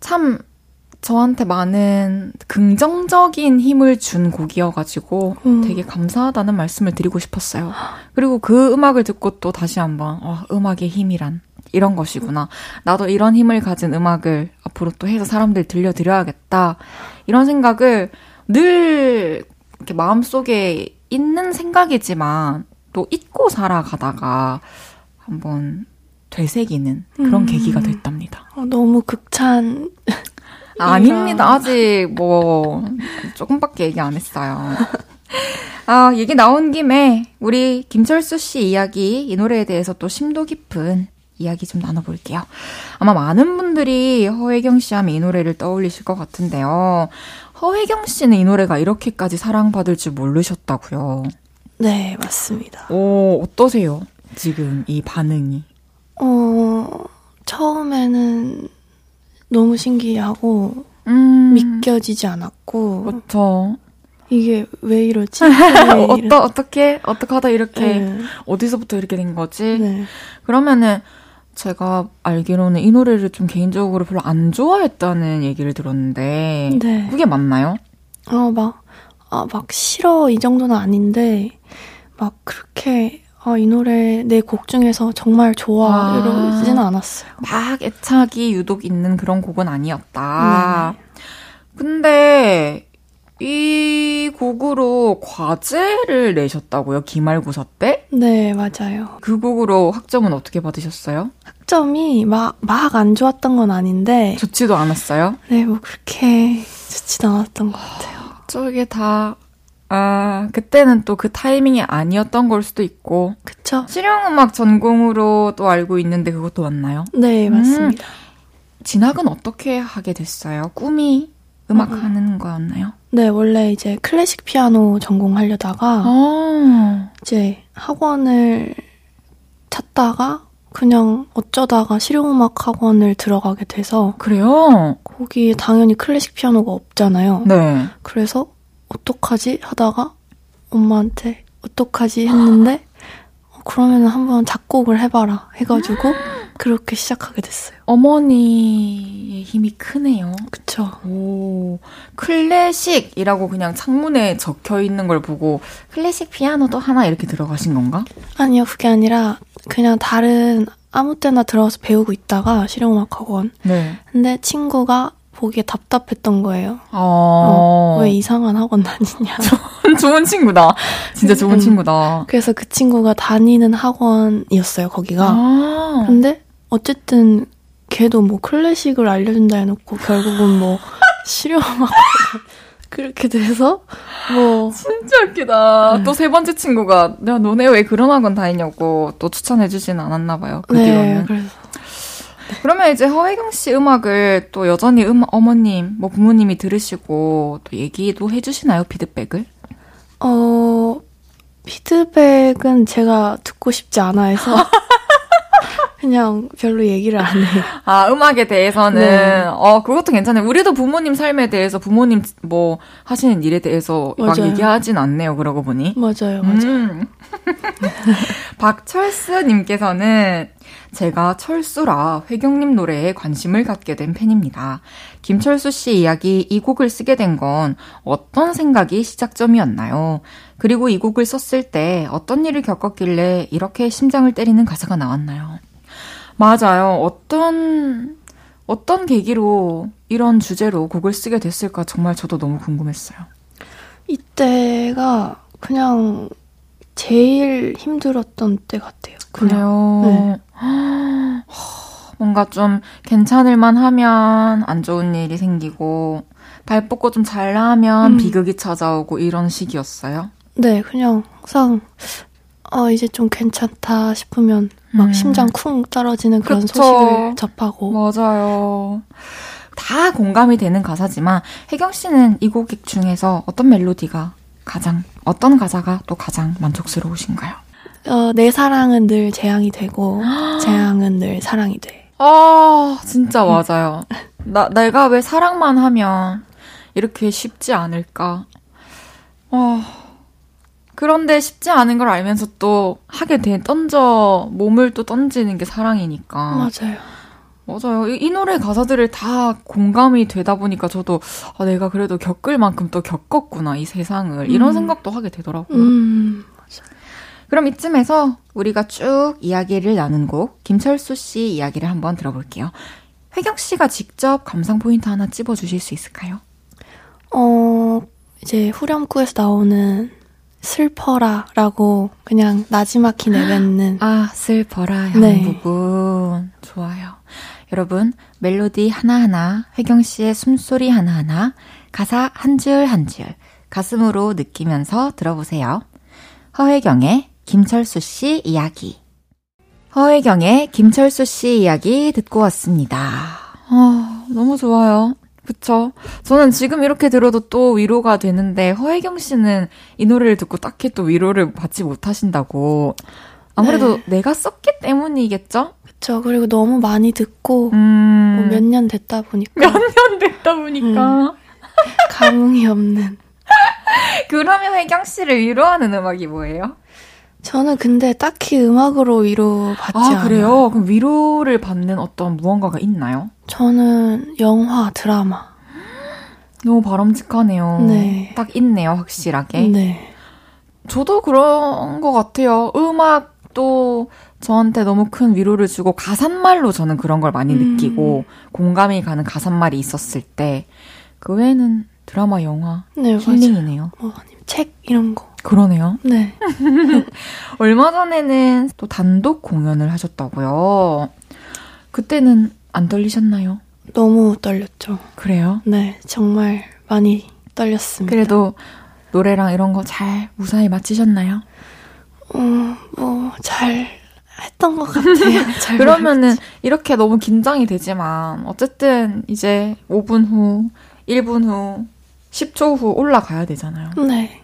참, 저한테 많은 긍정적인 힘을 준 곡이어가지고 음. 되게 감사하다는 말씀을 드리고 싶었어요. 그리고 그 음악을 듣고 또 다시 한번, 어, 음악의 힘이란 이런 것이구나. 나도 이런 힘을 가진 음악을 앞으로 또 해서 사람들 들려드려야겠다. 이런 생각을 늘 이렇게 마음속에 있는 생각이지만 또 잊고 살아가다가 한번 되새기는 그런 음. 계기가 됐답니다. 어, 너무 극찬. 아닙니다. 아직 뭐 조금밖에 얘기 안 했어요. 아, 얘기 나온 김에 우리 김철수 씨 이야기 이 노래에 대해서 또 심도 깊은 이야기 좀 나눠볼게요. 아마 많은 분들이 허혜경 씨 하면 이 노래를 떠올리실 것 같은데요. 허혜경 씨는 이 노래가 이렇게까지 사랑받을 줄 모르셨다고요. 네, 맞습니다. 오, 어떠세요? 지금 이 반응이. 어, 처음에는 너무 신기하고 음, 믿겨지지 않았고 그렇죠. 이게 왜 이러지? 어떠, 어떻게, 어떻게 하다 이렇게, 네. 어디서부터 이렇게 된 거지? 네. 그러면은, 제가 알기로는 이 노래를 좀 개인적으로 별로 안 좋아했다는 얘기를 들었는데, 네. 그게 맞나요? 어, 막, 아, 막 싫어 이 정도는 아닌데, 막 그렇게, 아, 이 노래 내 곡 중에서 정말 좋아 아. 이러지는 않았어요. 막 애착이 유독 있는 그런 곡은 아니었다. 네. 근데, 이 곡으로 과제를 내셨다고요? 기말고사 때? 네, 맞아요. 그 곡으로 학점은 어떻게 받으셨어요? 학점이 막, 막 안 좋았던 건 아닌데, 좋지도 않았어요? 네, 뭐 그렇게 좋지도 않았던 것 같아요. 저게 다, 아, 그때는 또 그 타이밍이 아니었던 걸 수도 있고, 그쵸? 실용음악 전공으로 또 알고 있는데 그것도 맞나요? 네, 음. 맞습니다. 진학은 어떻게 하게 됐어요? 꿈이 음악 음. 하는 거였나요? 네, 원래 이제 클래식 피아노 전공하려다가, 아, 이제 학원을 찾다가, 그냥 어쩌다가 실용음악 학원을 들어가게 돼서, 그래요? 거기 당연히 클래식 피아노가 없잖아요. 네. 그래서 어떡하지 하다가 엄마한테 어떡하지 했는데 어, 그러면 한번 작곡을 해봐라 해가지고 그렇게 시작하게 됐어요. 어머니의 힘이 크네요. 그쵸? 오, 클래식이라고 그냥 창문에 적혀 있는 걸 보고 클래식 피아노도 하나 이렇게 들어가신 건가? 아니요 그게 아니라 그냥 다른 아무 때나 들어가서 배우고 있다가 실용음악 학원 네. 근데 친구가 보기에 답답했던 거예요. 어, 어, 왜 이상한 학원 다니냐. 좋은 친구다. 진짜 좋은 음. 친구다. 그래서 그 친구가 다니는 학원이었어요, 거기가. 아, 근데 어쨌든 걔도 뭐 클래식을 알려준다 해놓고 결국은 뭐 실용음악 그렇게 돼서 뭐 진짜 웃기다. 네. 또세 번째 친구가 너네 왜 그런 학원 다니냐고 또 추천해주진 않았나 봐요. 그 네, 뒤로는. 그래서 그러면 이제 허혜경 씨 음악을 또 여전히 음, 어머님, 뭐 부모님이 들으시고 또 얘기도 해주시나요? 피드백을? 어 피드백은 제가 듣고 싶지 않아 해서 그냥 별로 얘기를 안 해요. 아, 음악에 대해서는, 네. 어, 그것도 괜찮아요. 우리도 부모님 삶에 대해서, 부모님 뭐 하시는 일에 대해서 막 맞아요. 얘기하진 않네요, 그러고 보니. 맞아요, 맞아요. 음. 박철수님께서는 제가 철수라 회경님 노래에 관심을 갖게 된 팬입니다. 김철수 씨 이야기 이 곡을 쓰게 된 건 어떤 생각이 시작점이었나요? 그리고 이 곡을 썼을 때 어떤 일을 겪었길래 이렇게 심장을 때리는 가사가 나왔나요? 맞아요. 어떤, 어떤 계기로 이런 주제로 곡을 쓰게 됐을까 정말 저도 너무 궁금했어요. 이때가 그냥 제일 힘들었던 때 같아요. 그냥. 그래요. 네. 뭔가 좀 괜찮을만 하면 안 좋은 일이 생기고 발 뻗고 좀 잘 나가면 음. 비극이 찾아오고 이런 시기였어요. 네, 그냥 항상 어 이제 좀 괜찮다 싶으면 막 음. 심장 쿵 떨어지는 그런 그쵸. 소식을 접하고 맞아요. 다 공감이 되는 가사지만 혜경 씨는 이 곡 중에서 어떤 멜로디가 가장 어떤 가사가 또 가장 만족스러우신가요? 어, 내 사랑은 늘 재앙이 되고 재앙은 늘 사랑이 돼. 아, 진짜 맞아요. 나, 내가 왜 사랑만 하면 이렇게 쉽지 않을까? 어, 그런데 쉽지 않은 걸 알면서 또 하게 돼, 던져, 몸을 또 던지는 게 사랑이니까. 맞아요. 맞아요. 이, 이 노래 가사들을 다 공감이 되다 보니까 저도, 아, 내가 그래도 겪을 만큼 또 겪었구나, 이 세상을. 이런 음. 생각도 하게 되더라고요. 음. 그럼 이쯤에서 우리가 쭉 이야기를 나눈 곡 김철수 씨 이야기를 한번 들어볼게요. 혜경 씨가 직접 감상 포인트 하나 찝어 주실 수 있을까요? 어, 이제 후렴구에서 나오는 슬퍼라라고 그냥 나지막히 내뱉는 아, 슬퍼라 형 네. 부분 좋아요. 여러분, 멜로디 하나하나, 혜경 씨의 숨소리 하나하나, 가사 한 줄 한 줄, 가슴으로 느끼면서 들어보세요. 허혜경의 김철수 씨 이야기. 허혜경의 김철수 씨 이야기 듣고 왔습니다. 아, 너무 좋아요. 그쵸? 저는 지금 이렇게 들어도 또 위로가 되는데, 허혜경 씨는 이 노래를 듣고 딱히 또 위로를 받지 못하신다고. 아무래도 네. 내가 썼기 때문이겠죠? 그쵸. 그리고 너무 많이 듣고, 음. 뭐 몇년 됐다 보니까. 몇 년 됐다 보니까. 감흥이 없는. 그러면 혜경 씨를 위로하는 음악이 뭐예요? 저는 근데 딱히 음악으로 위로 받지 아, 않아요. 그래요? 그럼 위로를 받는 어떤 무언가가 있나요? 저는 영화, 드라마. 너무 바람직하네요. 네. 딱 있네요, 확실하게. 네. 저도 그런 것 같아요. 음악도 저한테 너무 큰 위로를 주고 가사말로 저는 그런 걸 많이 음. 느끼고 공감이 가는 가사말이 있었을 때 그 외에는 드라마, 영화, 네. 힐링이네요. 뭐, 아니면 책, 이런 거. 그러네요. 네. 얼마 전에는 또 단독 공연을 하셨다고요. 그때는 안 떨리셨나요? 너무 떨렸죠. 그래요? 네. 정말 많이 떨렸습니다. 그래도 노래랑 이런 거 잘 무사히 마치셨나요? 어, 뭐, 잘 했던 것 같아요. 잘 그러면은 이렇게 너무 긴장이 되지만 어쨌든 이제 5분 후, 1분 후, 10초 후 올라가야 되잖아요. 네.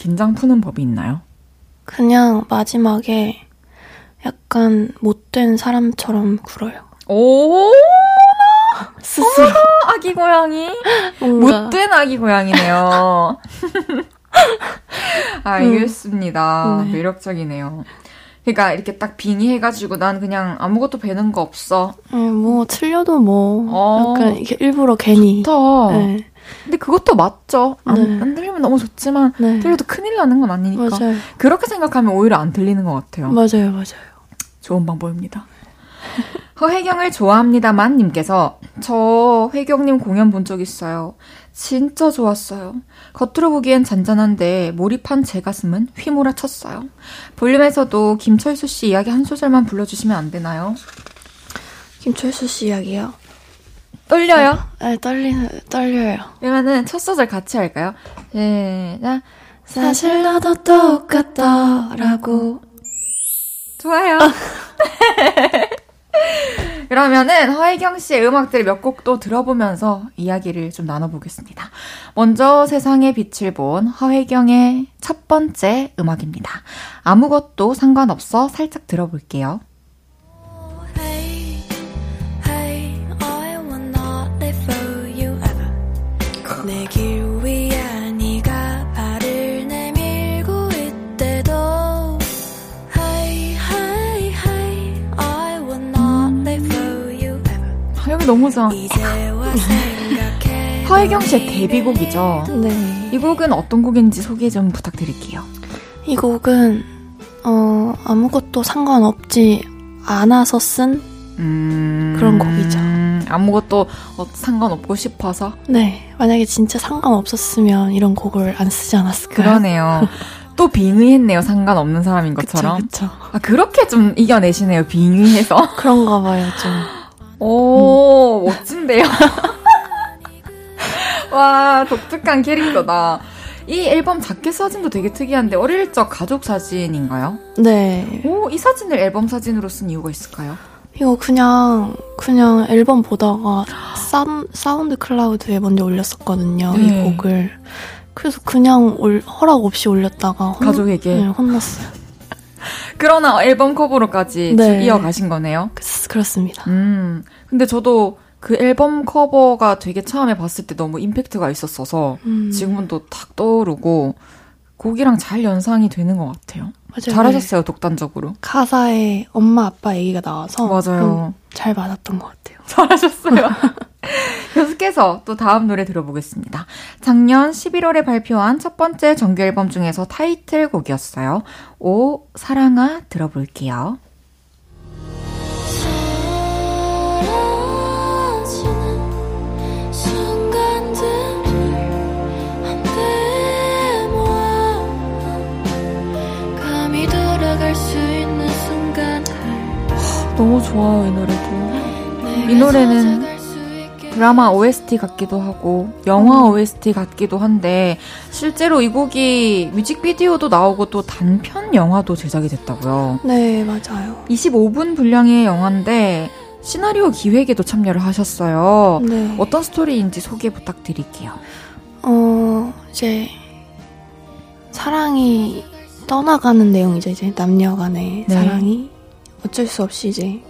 긴장 푸는 법이 있나요? 그냥 마지막에 약간 못된 사람처럼 굴어요. 오, 스스로. 아기 고양이. 뭔가. 못된 아기 고양이네요. 알겠습니다. 음. 네. 매력적이네요. 그러니까 이렇게 딱 빙의해가지고 난 그냥 아무것도 배는 거 없어. 네, 뭐, 틀려도 뭐, 어. 약간 이게 일부러 괜히. 좋다. 네. 근데 그것도 맞죠. 안, 네. 안 들리면 너무 좋지만 네. 들려도 큰일 나는 건 아니니까. 맞아요. 그렇게 생각하면 오히려 안 들리는 것 같아요. 맞아요, 맞아요. 좋은 방법입니다. 허혜경을 좋아합니다만 님께서 저 혜경님 공연 본 적 있어요. 진짜 좋았어요. 겉으로 보기엔 잔잔한데 몰입한 제 가슴은 휘몰아쳤어요. 볼륨에서도 김철수 씨 이야기 한 소절만 불러주시면 안 되나요? 김철수 씨 이야기요? 떨려요? 네, 떨리는, 떨려요. 그러면은 첫 소절 같이 할까요? 시작. 사실 나도 똑같더라고. 좋아요. 그러면은 허혜경 씨의 음악들 몇 곡 또 들어보면서 이야기를 좀 나눠보겠습니다. 먼저 세상의 빛을 본 허혜경의 첫 번째 음악입니다. 아무것도 상관없어 살짝 들어볼게요. 너무 좋아. 허혜경 씨의 데뷔곡이죠. 네. 이 곡은 어떤 곡인지 소개 좀 부탁드릴게요. 이 곡은, 어, 아무것도 상관없지 않아서 쓴, 음, 그런 곡이죠. 아무것도 어, 상관없고 싶어서 네. 만약에 진짜 상관없었으면 이런 곡을 안 쓰지 않았을까요? 그러네요. 또 빙의했네요. 상관없는 사람인 것처럼. 그쵸. 아, 그렇게 좀 이겨내시네요. 빙의해서. 그런가 봐요, 좀. 오, 멋진데요. 와, 독특한 캐릭터다. 이 앨범 자켓 사진도 되게 특이한데 어릴 적 가족 사진인가요? 네. 오, 이 사진을 앨범 사진으로 쓴 이유가 있을까요? 이거 그냥, 그냥 앨범 보다가 사운, 사운드 클라우드에 먼저 올렸었거든요, 네. 이 곡을. 그래서 그냥 올- 허락 없이 올렸다가 혼- 가족에게. 네, 혼났어요. 그러나 앨범 커버로까지 네. 쭉 이어가신 거네요. 그- 그렇습니다. 음, 근데 저도 그 앨범 커버가 되게 처음에 봤을 때 너무 임팩트가 있었어서 음, 지금은 또 탁 떠오르고 곡이랑 잘 연상이 되는 것 같아요. 맞아요. 잘하셨어요, 독단적으로. 가사에 엄마 아빠 얘기가 나와서 맞아요. 좀잘 맞았던 것 같아요. 잘하셨어요. 계속해서 또 다음 노래 들어보겠습니다. 작년 11월에 발표한 첫 번째 정규 앨범 중에서 타이틀곡이었어요. 오, 사랑아 들어볼게요. 너무 좋아요, 이 노래도. 이 노래는 드라마 OST 같기도 하고 영화 OST 같기도 한데 실제로 이 곡이 뮤직비디오도 나오고 또 단편 영화도 제작이 됐다고요. 네, 맞아요. 25분 분량의 영화인데 시나리오 기획에도 참여를 하셨어요. 네. 어떤 스토리인지 소개 부탁드릴게요. 어, 이제, 사랑이 떠나가는 내용이죠. 이제 남녀 간의 네. 사랑이. 어쩔 수 없이 이제,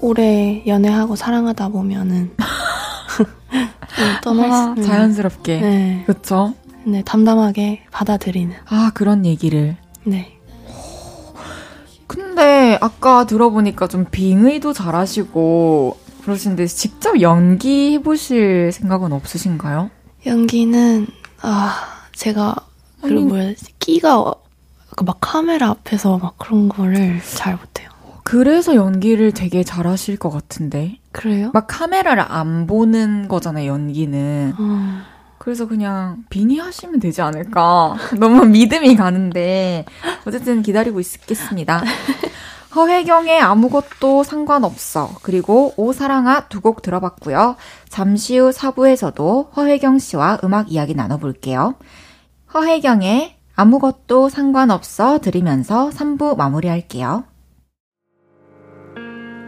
오래 연애하고 사랑하다 보면은, 아, 자연스럽게. 네. 그쵸? 네, 담담하게 받아들이는. 아, 그런 얘기를. 네. 근데 아까 들어보니까 좀 빙의도 잘하시고 그러시는데 직접 연기 해보실 생각은 없으신가요? 연기는, 아, 제가, 그, 뭐야, 끼가, 어- 막 카메라 앞에서 막 그런 거를 잘 못해요. 그래서 연기를 되게 잘하실 것 같은데. 그래요? 막 카메라를 안 보는 거잖아요, 연기는. 어, 그래서 그냥 빙의하시면 되지 않을까. 너무 믿음이 가는데. 어쨌든 기다리고 있겠습니다. 허혜경의 아무것도 상관없어. 그리고 오 사랑아 두 곡 들어봤고요. 잠시 후 4부에서도 허혜경 씨와 음악 이야기 나눠볼게요. 허혜경의 아무것도 상관없어 들으면서 3부 마무리할게요.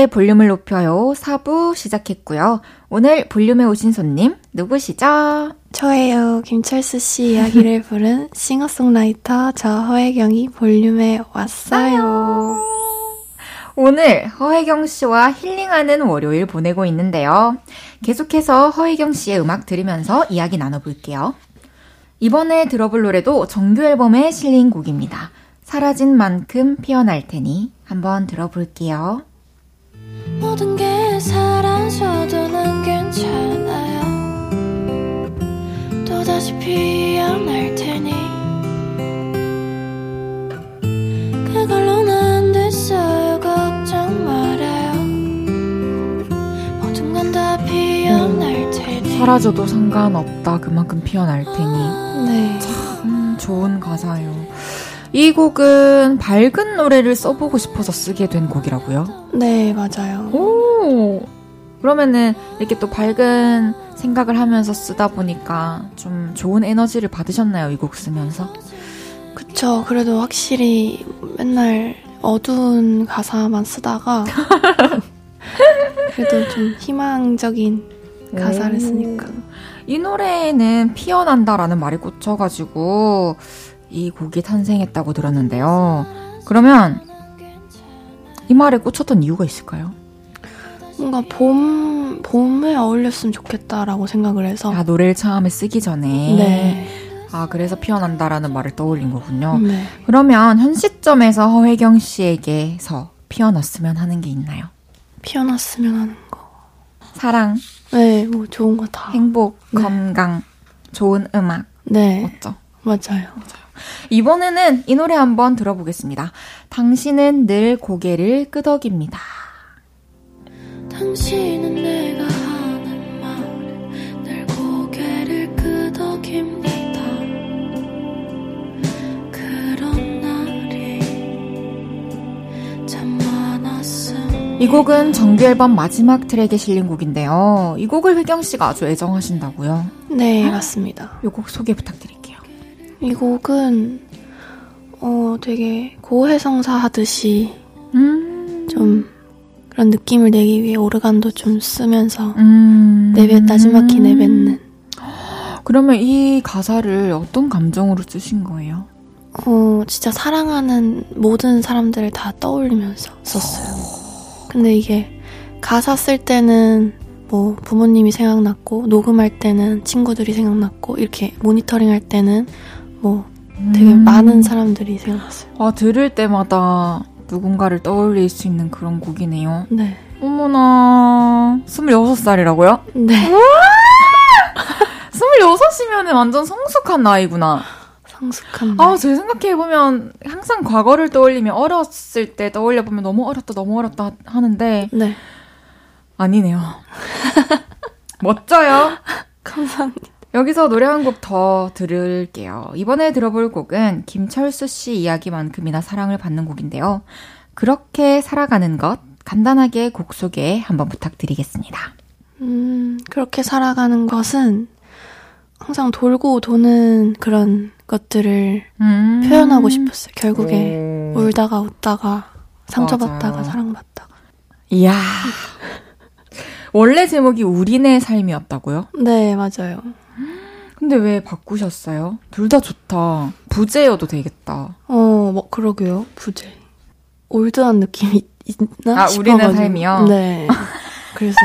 헤이지의 볼륨을 높여요. 4부 시작했고요. 오늘 볼륨에 오신 손님 누구시죠? 저예요. 김철수 씨 이야기를 부른 싱어송라이터 저 허혜경이 볼륨에 왔어요. 오늘 허혜경 씨와 힐링하는 월요일 보내고 있는데요. 계속해서 허혜경 씨의 음악 들으면서 이야기 나눠볼게요. 이번에 들어볼 노래도 정규 앨범의 실린 곡입니다. 사라진 만큼 피어날 테니 한번 들어볼게요. 모든 게 사라져도 난 괜찮아요. 또다시 피어날 테니. 그걸로 난 됐어요. 걱정 말아요. 모든 건 다 피어날 테니. 사라져도 상관없다. 그만큼 피어날 테니. 네. 음, 좋은 가사예요. 이 곡은 밝은 노래를 써보고 싶어서 쓰게 된 곡이라고요? 네, 맞아요. 오! 그러면은 이렇게 또 밝은 생각을 하면서 쓰다 보니까 좀 좋은 에너지를 받으셨나요? 이 곡 쓰면서? 그쵸. 그래도 확실히 맨날 어두운 가사만 쓰다가 그래도 좀 희망적인 가사를 쓰니까. 이 노래에는 피어난다라는 말이 꽂혀가지고 이 곡이 탄생했다고 들었는데요. 그러면 이 말에 꽂혔던 이유가 있을까요? 뭔가 봄, 봄에 어울렸으면 좋겠다라고 생각을 해서. 아, 노래를 처음에 쓰기 전에. 네. 아, 그래서 피어난다라는 말을 떠올린 거군요. 네. 그러면 현 시점에서 허혜경 씨에게서 피어났으면 하는 게 있나요? 피어났으면 하는 거. 사랑, 네, 뭐 좋은 거 다. 행복, 네. 건강, 좋은 음악, 네, 멋져. 맞아요. 이번에는 이 노래 한번 들어보겠습니다. 당신은 늘 고개를 끄덕입니다. 당신은 내가 하는 말에 늘 고개를 끄덕입니다. 그런 날이 참 많았음. 이 곡은 정규 앨범 마지막 트랙에 실린 곡인데요. 이 곡을 혜경 씨가 아주 애정하신다고요. 네, 맞습니다. 이 곡 소개 부탁드릴게요. 이 곡은 어 되게 고해성사 하듯이 음, 좀 그런 느낌을 내기 위해 오르간도 좀 쓰면서 음. 내뱉 나지막히 내뱉는 그러면 이 가사를 어떤 감정으로 쓰신 거예요? 어 진짜 사랑하는 모든 사람들을 다 떠올리면서 썼어요. 근데 이게 가사 쓸 때는 뭐 부모님이 생각났고 녹음할 때는 친구들이 생각났고 이렇게 모니터링 할 때는 뭐 되게 음. 많은 사람들이 생각났어요. 와, 들을 때마다 누군가를 떠올릴 수 있는 그런 곡이네요. 네. 어머나, 26살이라고요? 네. 26이면 완전 성숙한 나이구나. 성숙한. 아, 제 생각해보면 항상 과거를 떠올리면 어렸을 때 떠올려보면 너무 어렸다, 너무 어렸다 하는데 네. 아니네요. 멋져요. 감사합니다. 여기서 노래 한 곡 더 들을게요. 이번에 들어볼 곡은 김철수 씨 이야기만큼이나 사랑을 받는 곡인데요. 그렇게 살아가는 것 간단하게 곡 소개 한번 부탁드리겠습니다. 음, 그렇게 살아가는 것은 항상 돌고 도는 그런 것들을 음. 표현하고 싶었어요. 결국에 오. 울다가 웃다가 상처받다가 맞아요. 사랑받다가. 이야. 원래 제목이 우리네 삶이었다고요? 네, 맞아요. 근데 왜 바꾸셨어요? 둘 다 좋다. 부제여도 되겠다. 어, 뭐 그러게요. 부재. 올드한 느낌이 있나 아, 싶어가지고. 삶이요? 네. 그래서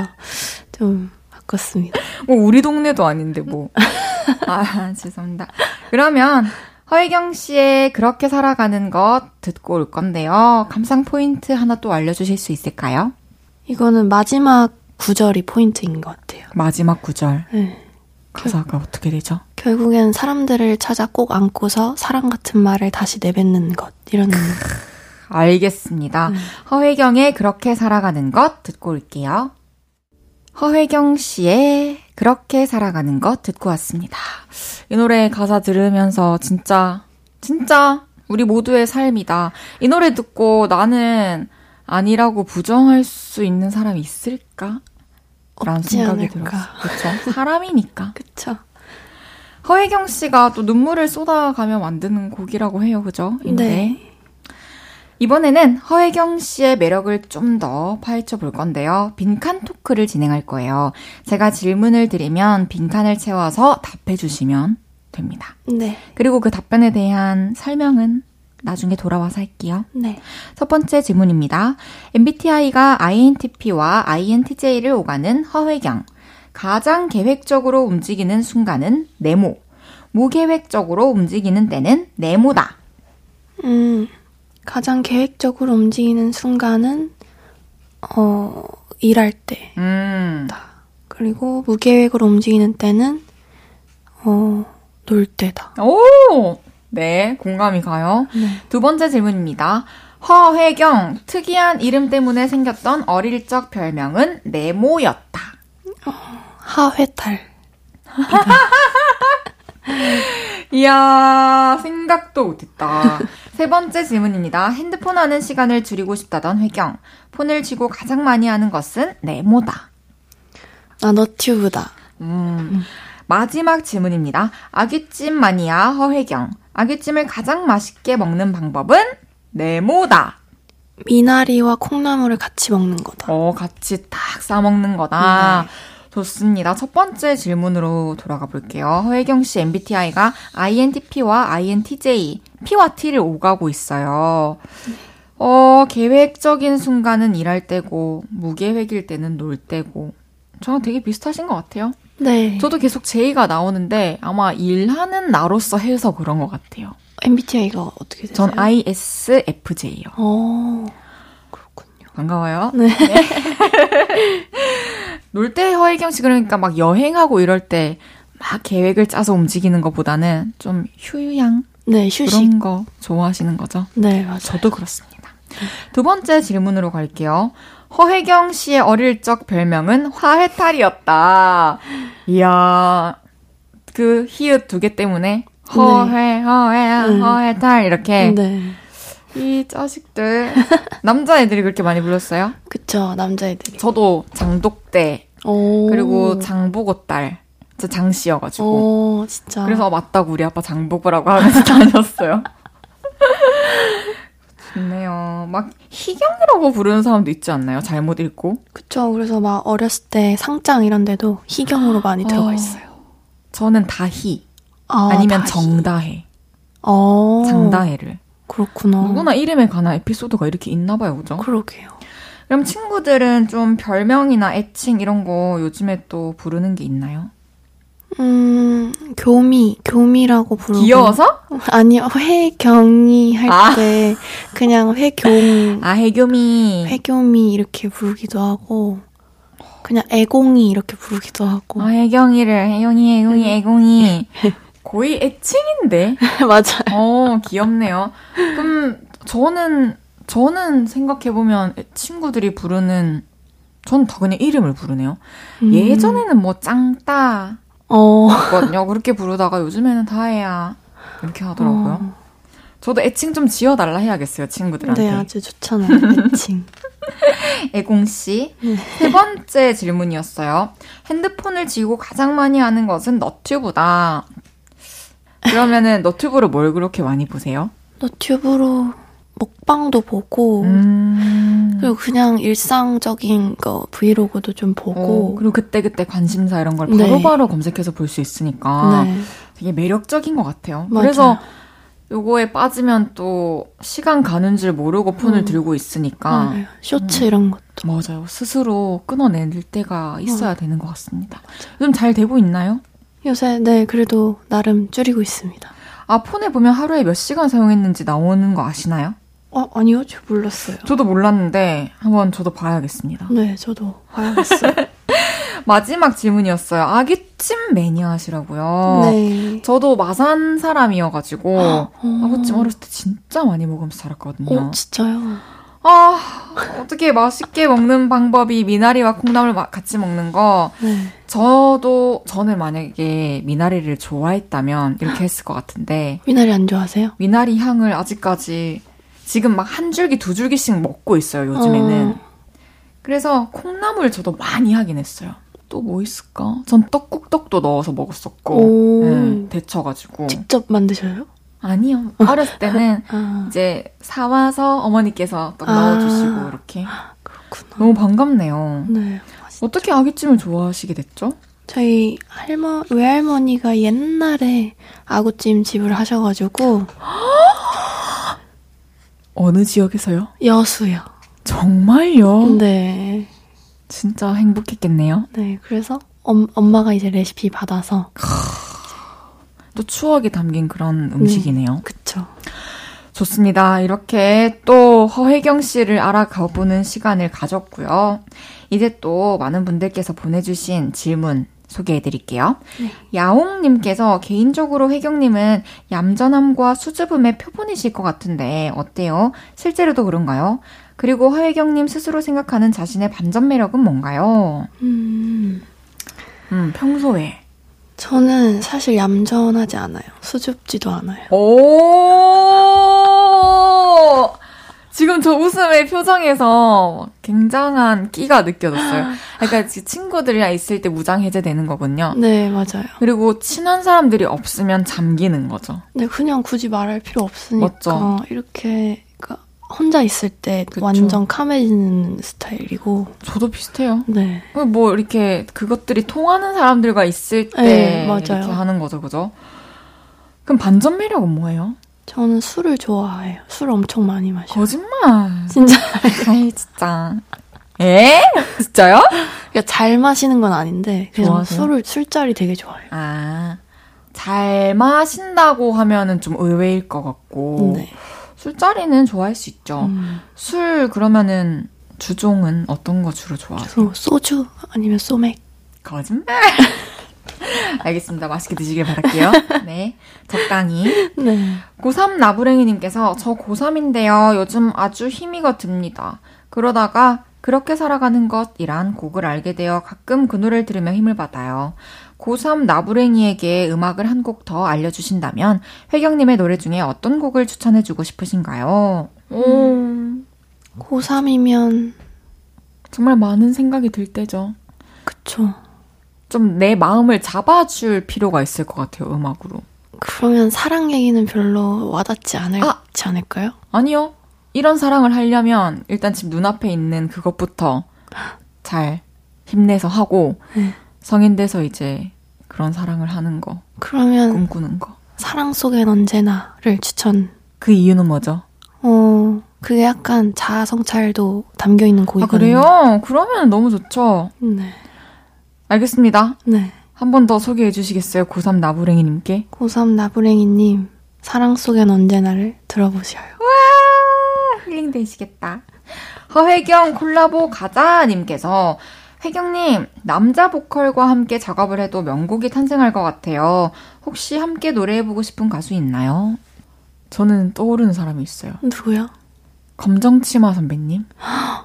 좀 바꿨습니다. 뭐 우리 동네도 아닌데 뭐. 아, 죄송합니다. 그러면 허혜경 씨의 그렇게 살아가는 것 듣고 올 건데요. 감상 포인트 하나 또 알려주실 수 있을까요? 이거는 마지막 구절이 포인트인 것 같아요. 마지막 구절. 네. 가사가 어떻게 되죠? 결국엔 사람들을 찾아 꼭 안고서 사랑 같은 말을 다시 내뱉는 것. 이런. 알겠습니다. 음. 허혜경의 그렇게 살아가는 것 듣고 올게요. 허혜경 씨의 그렇게 살아가는 것 듣고 왔습니다. 이 노래 가사 들으면서 진짜, 진짜 우리 모두의 삶이다. 이 노래 듣고 나는 아니라고 부정할 수 있는 사람이 있을까? 라는 생각이. 들었어요. 그쵸? 사람이니까. 그쵸. 허혜경 씨가 또 눈물을 쏟아가며 만드는 곡이라고 해요. 그죠? 이 노래. 네. 이번에는 허혜경 씨의 매력을 좀 더 파헤쳐 볼 건데요. 빈칸 토크를 진행할 거예요. 제가 질문을 드리면 빈칸을 채워서 답해 주시면 됩니다. 네. 그리고 그 답변에 대한 설명은 나중에 돌아와서 할게요. 네. 첫 번째 질문입니다. MBTI가 INTP와 INTJ를 오가는 허혜경. 가장 계획적으로 움직이는 순간은 네모. 무계획적으로 움직이는 때는 네모다. 음, 가장 계획적으로 움직이는 순간은, 어, 일할 때. 음. 그리고 무계획으로 움직이는 때는, 어, 놀 때다. 오! 네, 공감이 가요. 네. 두 번째 질문입니다. 허혜경, 특이한 이름 때문에 생겼던 어릴 적 별명은 네모였다. 하회탈. 이야, 생각도 못했다. 세 번째 질문입니다. 핸드폰 하는 시간을 줄이고 싶다던 혜경. 폰을 쥐고 가장 많이 하는 것은 네모다. 아, 너튜브다. 음. 마지막 질문입니다. 아귀찜 마니아 허혜경. 아귀찜을 가장 맛있게 먹는 방법은 네모다. 미나리와 콩나물을 같이 먹는 거다. 어, 같이 딱 싸먹는 거다. 좋습니다. 첫 번째 질문으로 돌아가 볼게요. 허혜경 씨 MBTI가 INTP와 INTJ, P와 T를 오가고 있어요. 어, 계획적인 순간은 일할 때고, 무계획일 때는 놀 때고. 저랑 되게 비슷하신 것 같아요. 네. 저도 계속 J가 나오는데 아마 일하는 나로서 해서 그런 것 같아요. MBTI가 어떻게 되세요? 전 ISFJ요. 어, 그렇군요. 반가워요. 네. 놀때 허혜경 씨 그러니까 막 여행하고 이럴 때 막 계획을 짜서 움직이는 것보다는 좀 휴양 네, 휴식. 그런 거 좋아하시는 거죠? 네, 맞아요. 저도 그렇습니다. 두 번째 질문으로 갈게요. 허혜경 씨의 어릴 적 별명은 화해탈이었다. 이야, 그 히읗 두 개 때문에 허해, 허해, 음. 허해탈 이렇게 네. 이 자식들 남자애들이 그렇게 많이 불렀어요? 그쵸, 남자애들이. 저도 장독대 오. 그리고 장보고딸 저 장씨여가지고 어, 진짜. 그래서 맞다고 우리 아빠 장보고라고 하면서 다녔어요. 좋네요. 막 희경이라고 부르는 사람도 있지 않나요? 잘못 읽고. 그쵸. 그래서 막 어렸을 때 상장 이런 데도 희경으로 많이 들어가 어. 있어요. 저는 다희 아, 아니면 다시. 정다혜, 어. 장다혜를 그렇구나. 누구나 이름에 관한 에피소드가 이렇게 있나 봐요, 그죠? 그러게요. 그럼 친구들은 좀 별명이나 애칭 이런 거 요즘에 또 부르는 게 있나요? 음, 교미, 교미라고 부르고. 귀여워서? 아니요, 회경이 할 아. 때 그냥 회경, 아, 해교미. 회교미 이렇게 부르기도 하고, 그냥 애공이 이렇게 부르기도 하고. 아, 해경이를, 해경이, 해경이, 애공이. 거의 애칭인데? 맞아요. 어, 귀엽네요. 그럼 저는, 저는 생각해보면 친구들이 부르는, 전다 그냥 이름을 부르네요. 음. 예전에는 뭐 짱따, 어. 거든요. 그렇게 부르다가 요즘에는 다해야 이렇게 하더라고요. 어. 저도 애칭 좀 지어달라 해야겠어요, 친구들한테. 네, 아주 좋잖아요. 애칭. 애공 씨. 네. 세 번째 질문이었어요. 핸드폰을 지우고 가장 많이 하는 것은 너튜브다. 그러면은 너튜브로 뭘 그렇게 많이 보세요? 너튜브로 먹방도 보고, 음. 그리고 그냥 일상적인 거 브이로그도 좀 어, 보고, 그리고 그때 그때 관심사 이런 걸 네. 바로바로 검색해서 볼 수 있으니까 네. 되게 매력적인 것 같아요. 맞아요. 그래서 요거에 빠지면 또 시간 가는 줄 모르고 폰을 음. 들고 있으니까 맞아요. 쇼츠 이런 것도. 맞아요. 스스로 끊어낼 때가 있어야 되는 것 같습니다. 요즘 잘 되고 있나요? 요새, 네, 그래도 나름 줄이고 있습니다. 아, 폰에 보면 하루에 몇 시간 사용했는지 나오는 거 아시나요? 어, 아니요, 저 몰랐어요. 저도 몰랐는데 한번 저도 봐야겠습니다. 네, 저도 봐야겠어요. 마지막 질문이었어요. 아귀찜 매니아시라고요. 네. 저도 마산 사람이어가지고 어. 아구찜 어렸을 때 진짜 많이 먹으면서 자랐거든요. 어, 진짜요? 아, 어떻게 맛있게 먹는 방법이 미나리와 콩나물 마- 같이 먹는 거. 네. 저도, 저는 만약에 미나리를 좋아했다면 이렇게 했을 것 같은데, 미나리 안 좋아하세요? 미나리 향을 아직까지 지금 막 한 줄기, 두 줄기씩 먹고 있어요, 요즘에는. 어. 그래서 콩나물 저도 많이 하긴 했어요. 또 뭐 있을까? 전 떡국떡도 넣어서 먹었었고, 오. 네, 데쳐가지고. 직접 만드셔요? 아니요. 어렸을 때는 아, 이제 사 와서 어머니께서 떡 아. 넣어주시고 이렇게 그렇구나. 너무 반갑네요. 네. 어떻게 아귀찜을 좋아하시게 됐죠? 저희 할머, 외할머니가 옛날에 아구찜 집을 하셔가지고, 어느 지역에서요? 여수요. 정말요? 네. 진짜 행복했겠네요. 네, 그래서 엄, 엄마가 이제 레시피 받아서, 또 추억이 담긴 그런 음식이네요. 그쵸. 좋습니다. 이렇게 또 허혜경 씨를 알아가보는 시간을 가졌고요. 이제 또 많은 분들께서 보내주신 질문 소개해 드릴게요. 야옹님께서 개인적으로 혜경님은 얌전함과 수줍음의 표본이실 것 같은데 어때요? 실제로도 그런가요? 그리고 허혜경님 스스로 생각하는 자신의 반전 매력은 뭔가요? 음, 음, 평소에. 저는 사실 얌전하지 않아요. 수줍지도 않아요. 오! 지금 저 웃음의 표정에서 굉장한 끼가 느껴졌어요. 그러니까 친구들이랑 있을 때 무장 해제되는 거군요. 네, 맞아요. 그리고 친한 사람들이 없으면 잠기는 거죠. 네, 그냥 굳이 말할 필요 없으니까 맞죠. 이렇게 그러니까 혼자 있을 때 그쵸. 완전 카매지는 스타일이고 저도 비슷해요. 네. 뭐 이렇게 그것들이 통하는 사람들과 있을 때 네, 맞아요. 이렇게 하는 거죠, 그죠? 그럼 반전 매력은 뭐예요? 저는 술을 좋아해요. 술 엄청 많이 마셔요. 거짓말. 진짜 아이 진짜. 에? 진짜요? 그러니까 잘 마시는 건 아닌데 그냥 좋아하세요? 술을 술자리 되게 좋아해요. 아, 잘 마신다고 하면은 좀 의외일 것 같고. 네. 술자리는 좋아할 수 있죠. 음, 술 그러면은 주종은 어떤 거 주로 좋아하세요? 주로 소주 아니면 소맥. 거짓말. 알겠습니다. 맛있게 드시길 바랄게요. 네. 적당히. 네. 고3 나부랭이님께서 저 고3인데요. 요즘 아주 힘이가 듭니다. 그러다가 그렇게 살아가는 것이란 곡을 알게 되어 가끔 그 노래를 들으며 힘을 받아요. 고3 나부랭이에게 음악을 한 곡 더 알려주신다면 회경님의 노래 중에 어떤 곡을 추천해주고 싶으신가요? 오, 고3이면 정말 많은 생각이 들 때죠. 그쵸. 좀 내 마음을 잡아줄 필요가 있을 것 같아요, 음악으로. 그러면 사랑 얘기는 별로 와닿지 않을지 아! 않을까요? 아니요. 이런 사랑을 하려면 일단 지금 눈앞에 있는 그것부터 잘 힘내서 하고 네. 성인 돼서 이제 그런 사랑을 하는 거, 그러면 꿈꾸는 거. 사랑 속엔 언제나를 추천. 그 이유는 뭐죠? 어, 그게 약간 자아 성찰도 담겨 있는 아, 곡이거든요. 그래요? 그러면 너무 좋죠. 네. 알겠습니다. 네. 한 번 더 소개해 주시겠어요? 고3 나부랭이님께. 고3 나부랭이님, 사랑 속엔 언제나를 들어보셔요. 와, 힐링되시겠다. 허혜경 콜라보 가자님께서 혜경님, 남자 보컬과 함께 작업을 해도 명곡이 탄생할 것 같아요. 혹시 함께 노래해보고 싶은 가수 있나요? 저는 떠오르는 사람이 있어요. 누구야? 검정치마 선배님?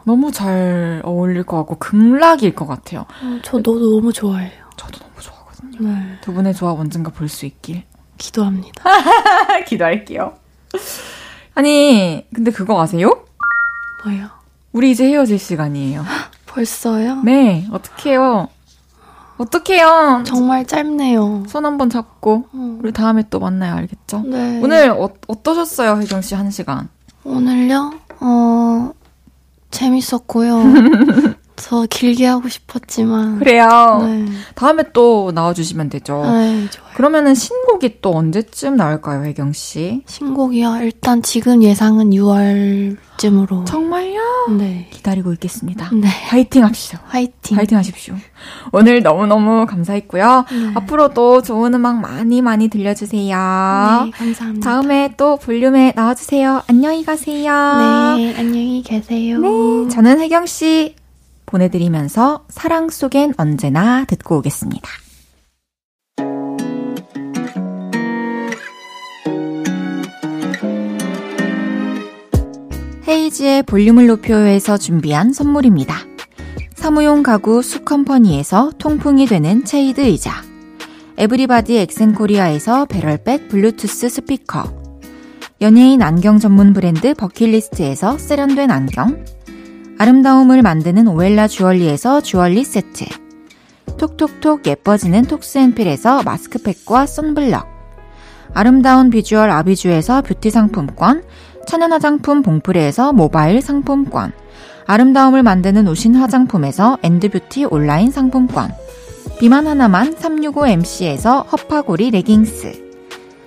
너무 잘 어울릴 것 같고, 극락일 것 같아요. 어, 저 너도 너무 좋아해요. 저도 너무 좋아하거든요. 네. 두 분의 조합 언젠가 볼 수 있길. 기도합니다. 기도할게요. 아니, 근데 그거 아세요? 뭐요? 우리 이제 헤어질 시간이에요. 벌써요? 네, 어떡해요. 어떡해요. 정말 짧네요. 손 한번 잡고, 어. 우리 다음에 또 만나요, 알겠죠? 네. 오늘 어, 어떠셨어요, 혜경 씨, 한 시간? 오늘요? 어, 재밌었고요. 더 길게 하고 싶었지만. 그래요. 네. 다음에 또 나와주시면 되죠. 네, 좋아요. 그러면은 신곡이 또 언제쯤 나올까요, 혜경 씨? 신곡이요? 일단 지금 예상은 6월쯤으로. 정말요? 네. 기다리고 있겠습니다. 네. 파이팅 합시다. 화이팅. 파이팅 하십시오. 오늘 너무 너무 감사했고요. 네. 앞으로도 좋은 음악 많이 많이 들려주세요. 네, 감사합니다. 다음에 또 볼륨에 나와주세요. 안녕히 가세요. 네, 안녕히 계세요. 네, 저는 혜경 씨 보내드리면서 사랑 속엔 언제나 듣고 오겠습니다. 헤이즈의 볼륨을 높여요에서 준비한 선물입니다. 사무용 가구 수컴퍼니에서 통풍이 되는 체이드 의자 에브리바디 엑센코리아에서 배럴백 블루투스 스피커 연예인 안경 전문 브랜드 버킷리스트에서 세련된 안경 아름다움을 만드는 오엘라 주얼리에서 주얼리 세트. 톡톡톡 예뻐지는 톡스앤필에서 마스크팩과 선블럭. 아름다운 비주얼 아비주에서 뷰티 상품권. 천연 화장품 봉프레에서 모바일 상품권. 아름다움을 만드는 우신 화장품에서 엔드뷰티 온라인 상품권. 비만 하나만 365MC에서 허파고리 레깅스.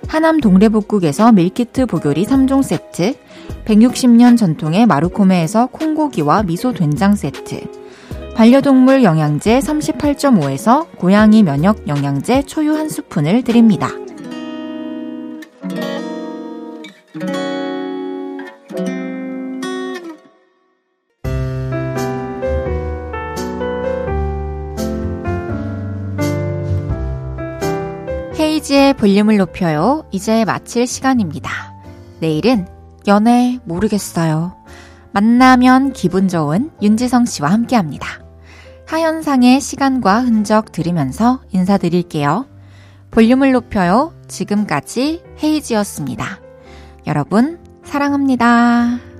하남 동래복국에서 밀키트 복요리 3종 세트 160년 전통의 마루코메에서 콩고기와 미소 된장 세트 반려동물 영양제 38.5에서 고양이 면역 영양제 초유 한 스푼을 드립니다. 헤이지의 볼륨을 높여요. 이제 마칠 시간입니다. 내일은 연애 모르겠어요. 만나면 기분 좋은 윤지성 씨와 함께 합니다. 하현상의 시간과 흔적 들으면서 인사드릴게요. 볼륨을 높여요. 지금까지 헤이지였습니다. 여러분, 사랑합니다.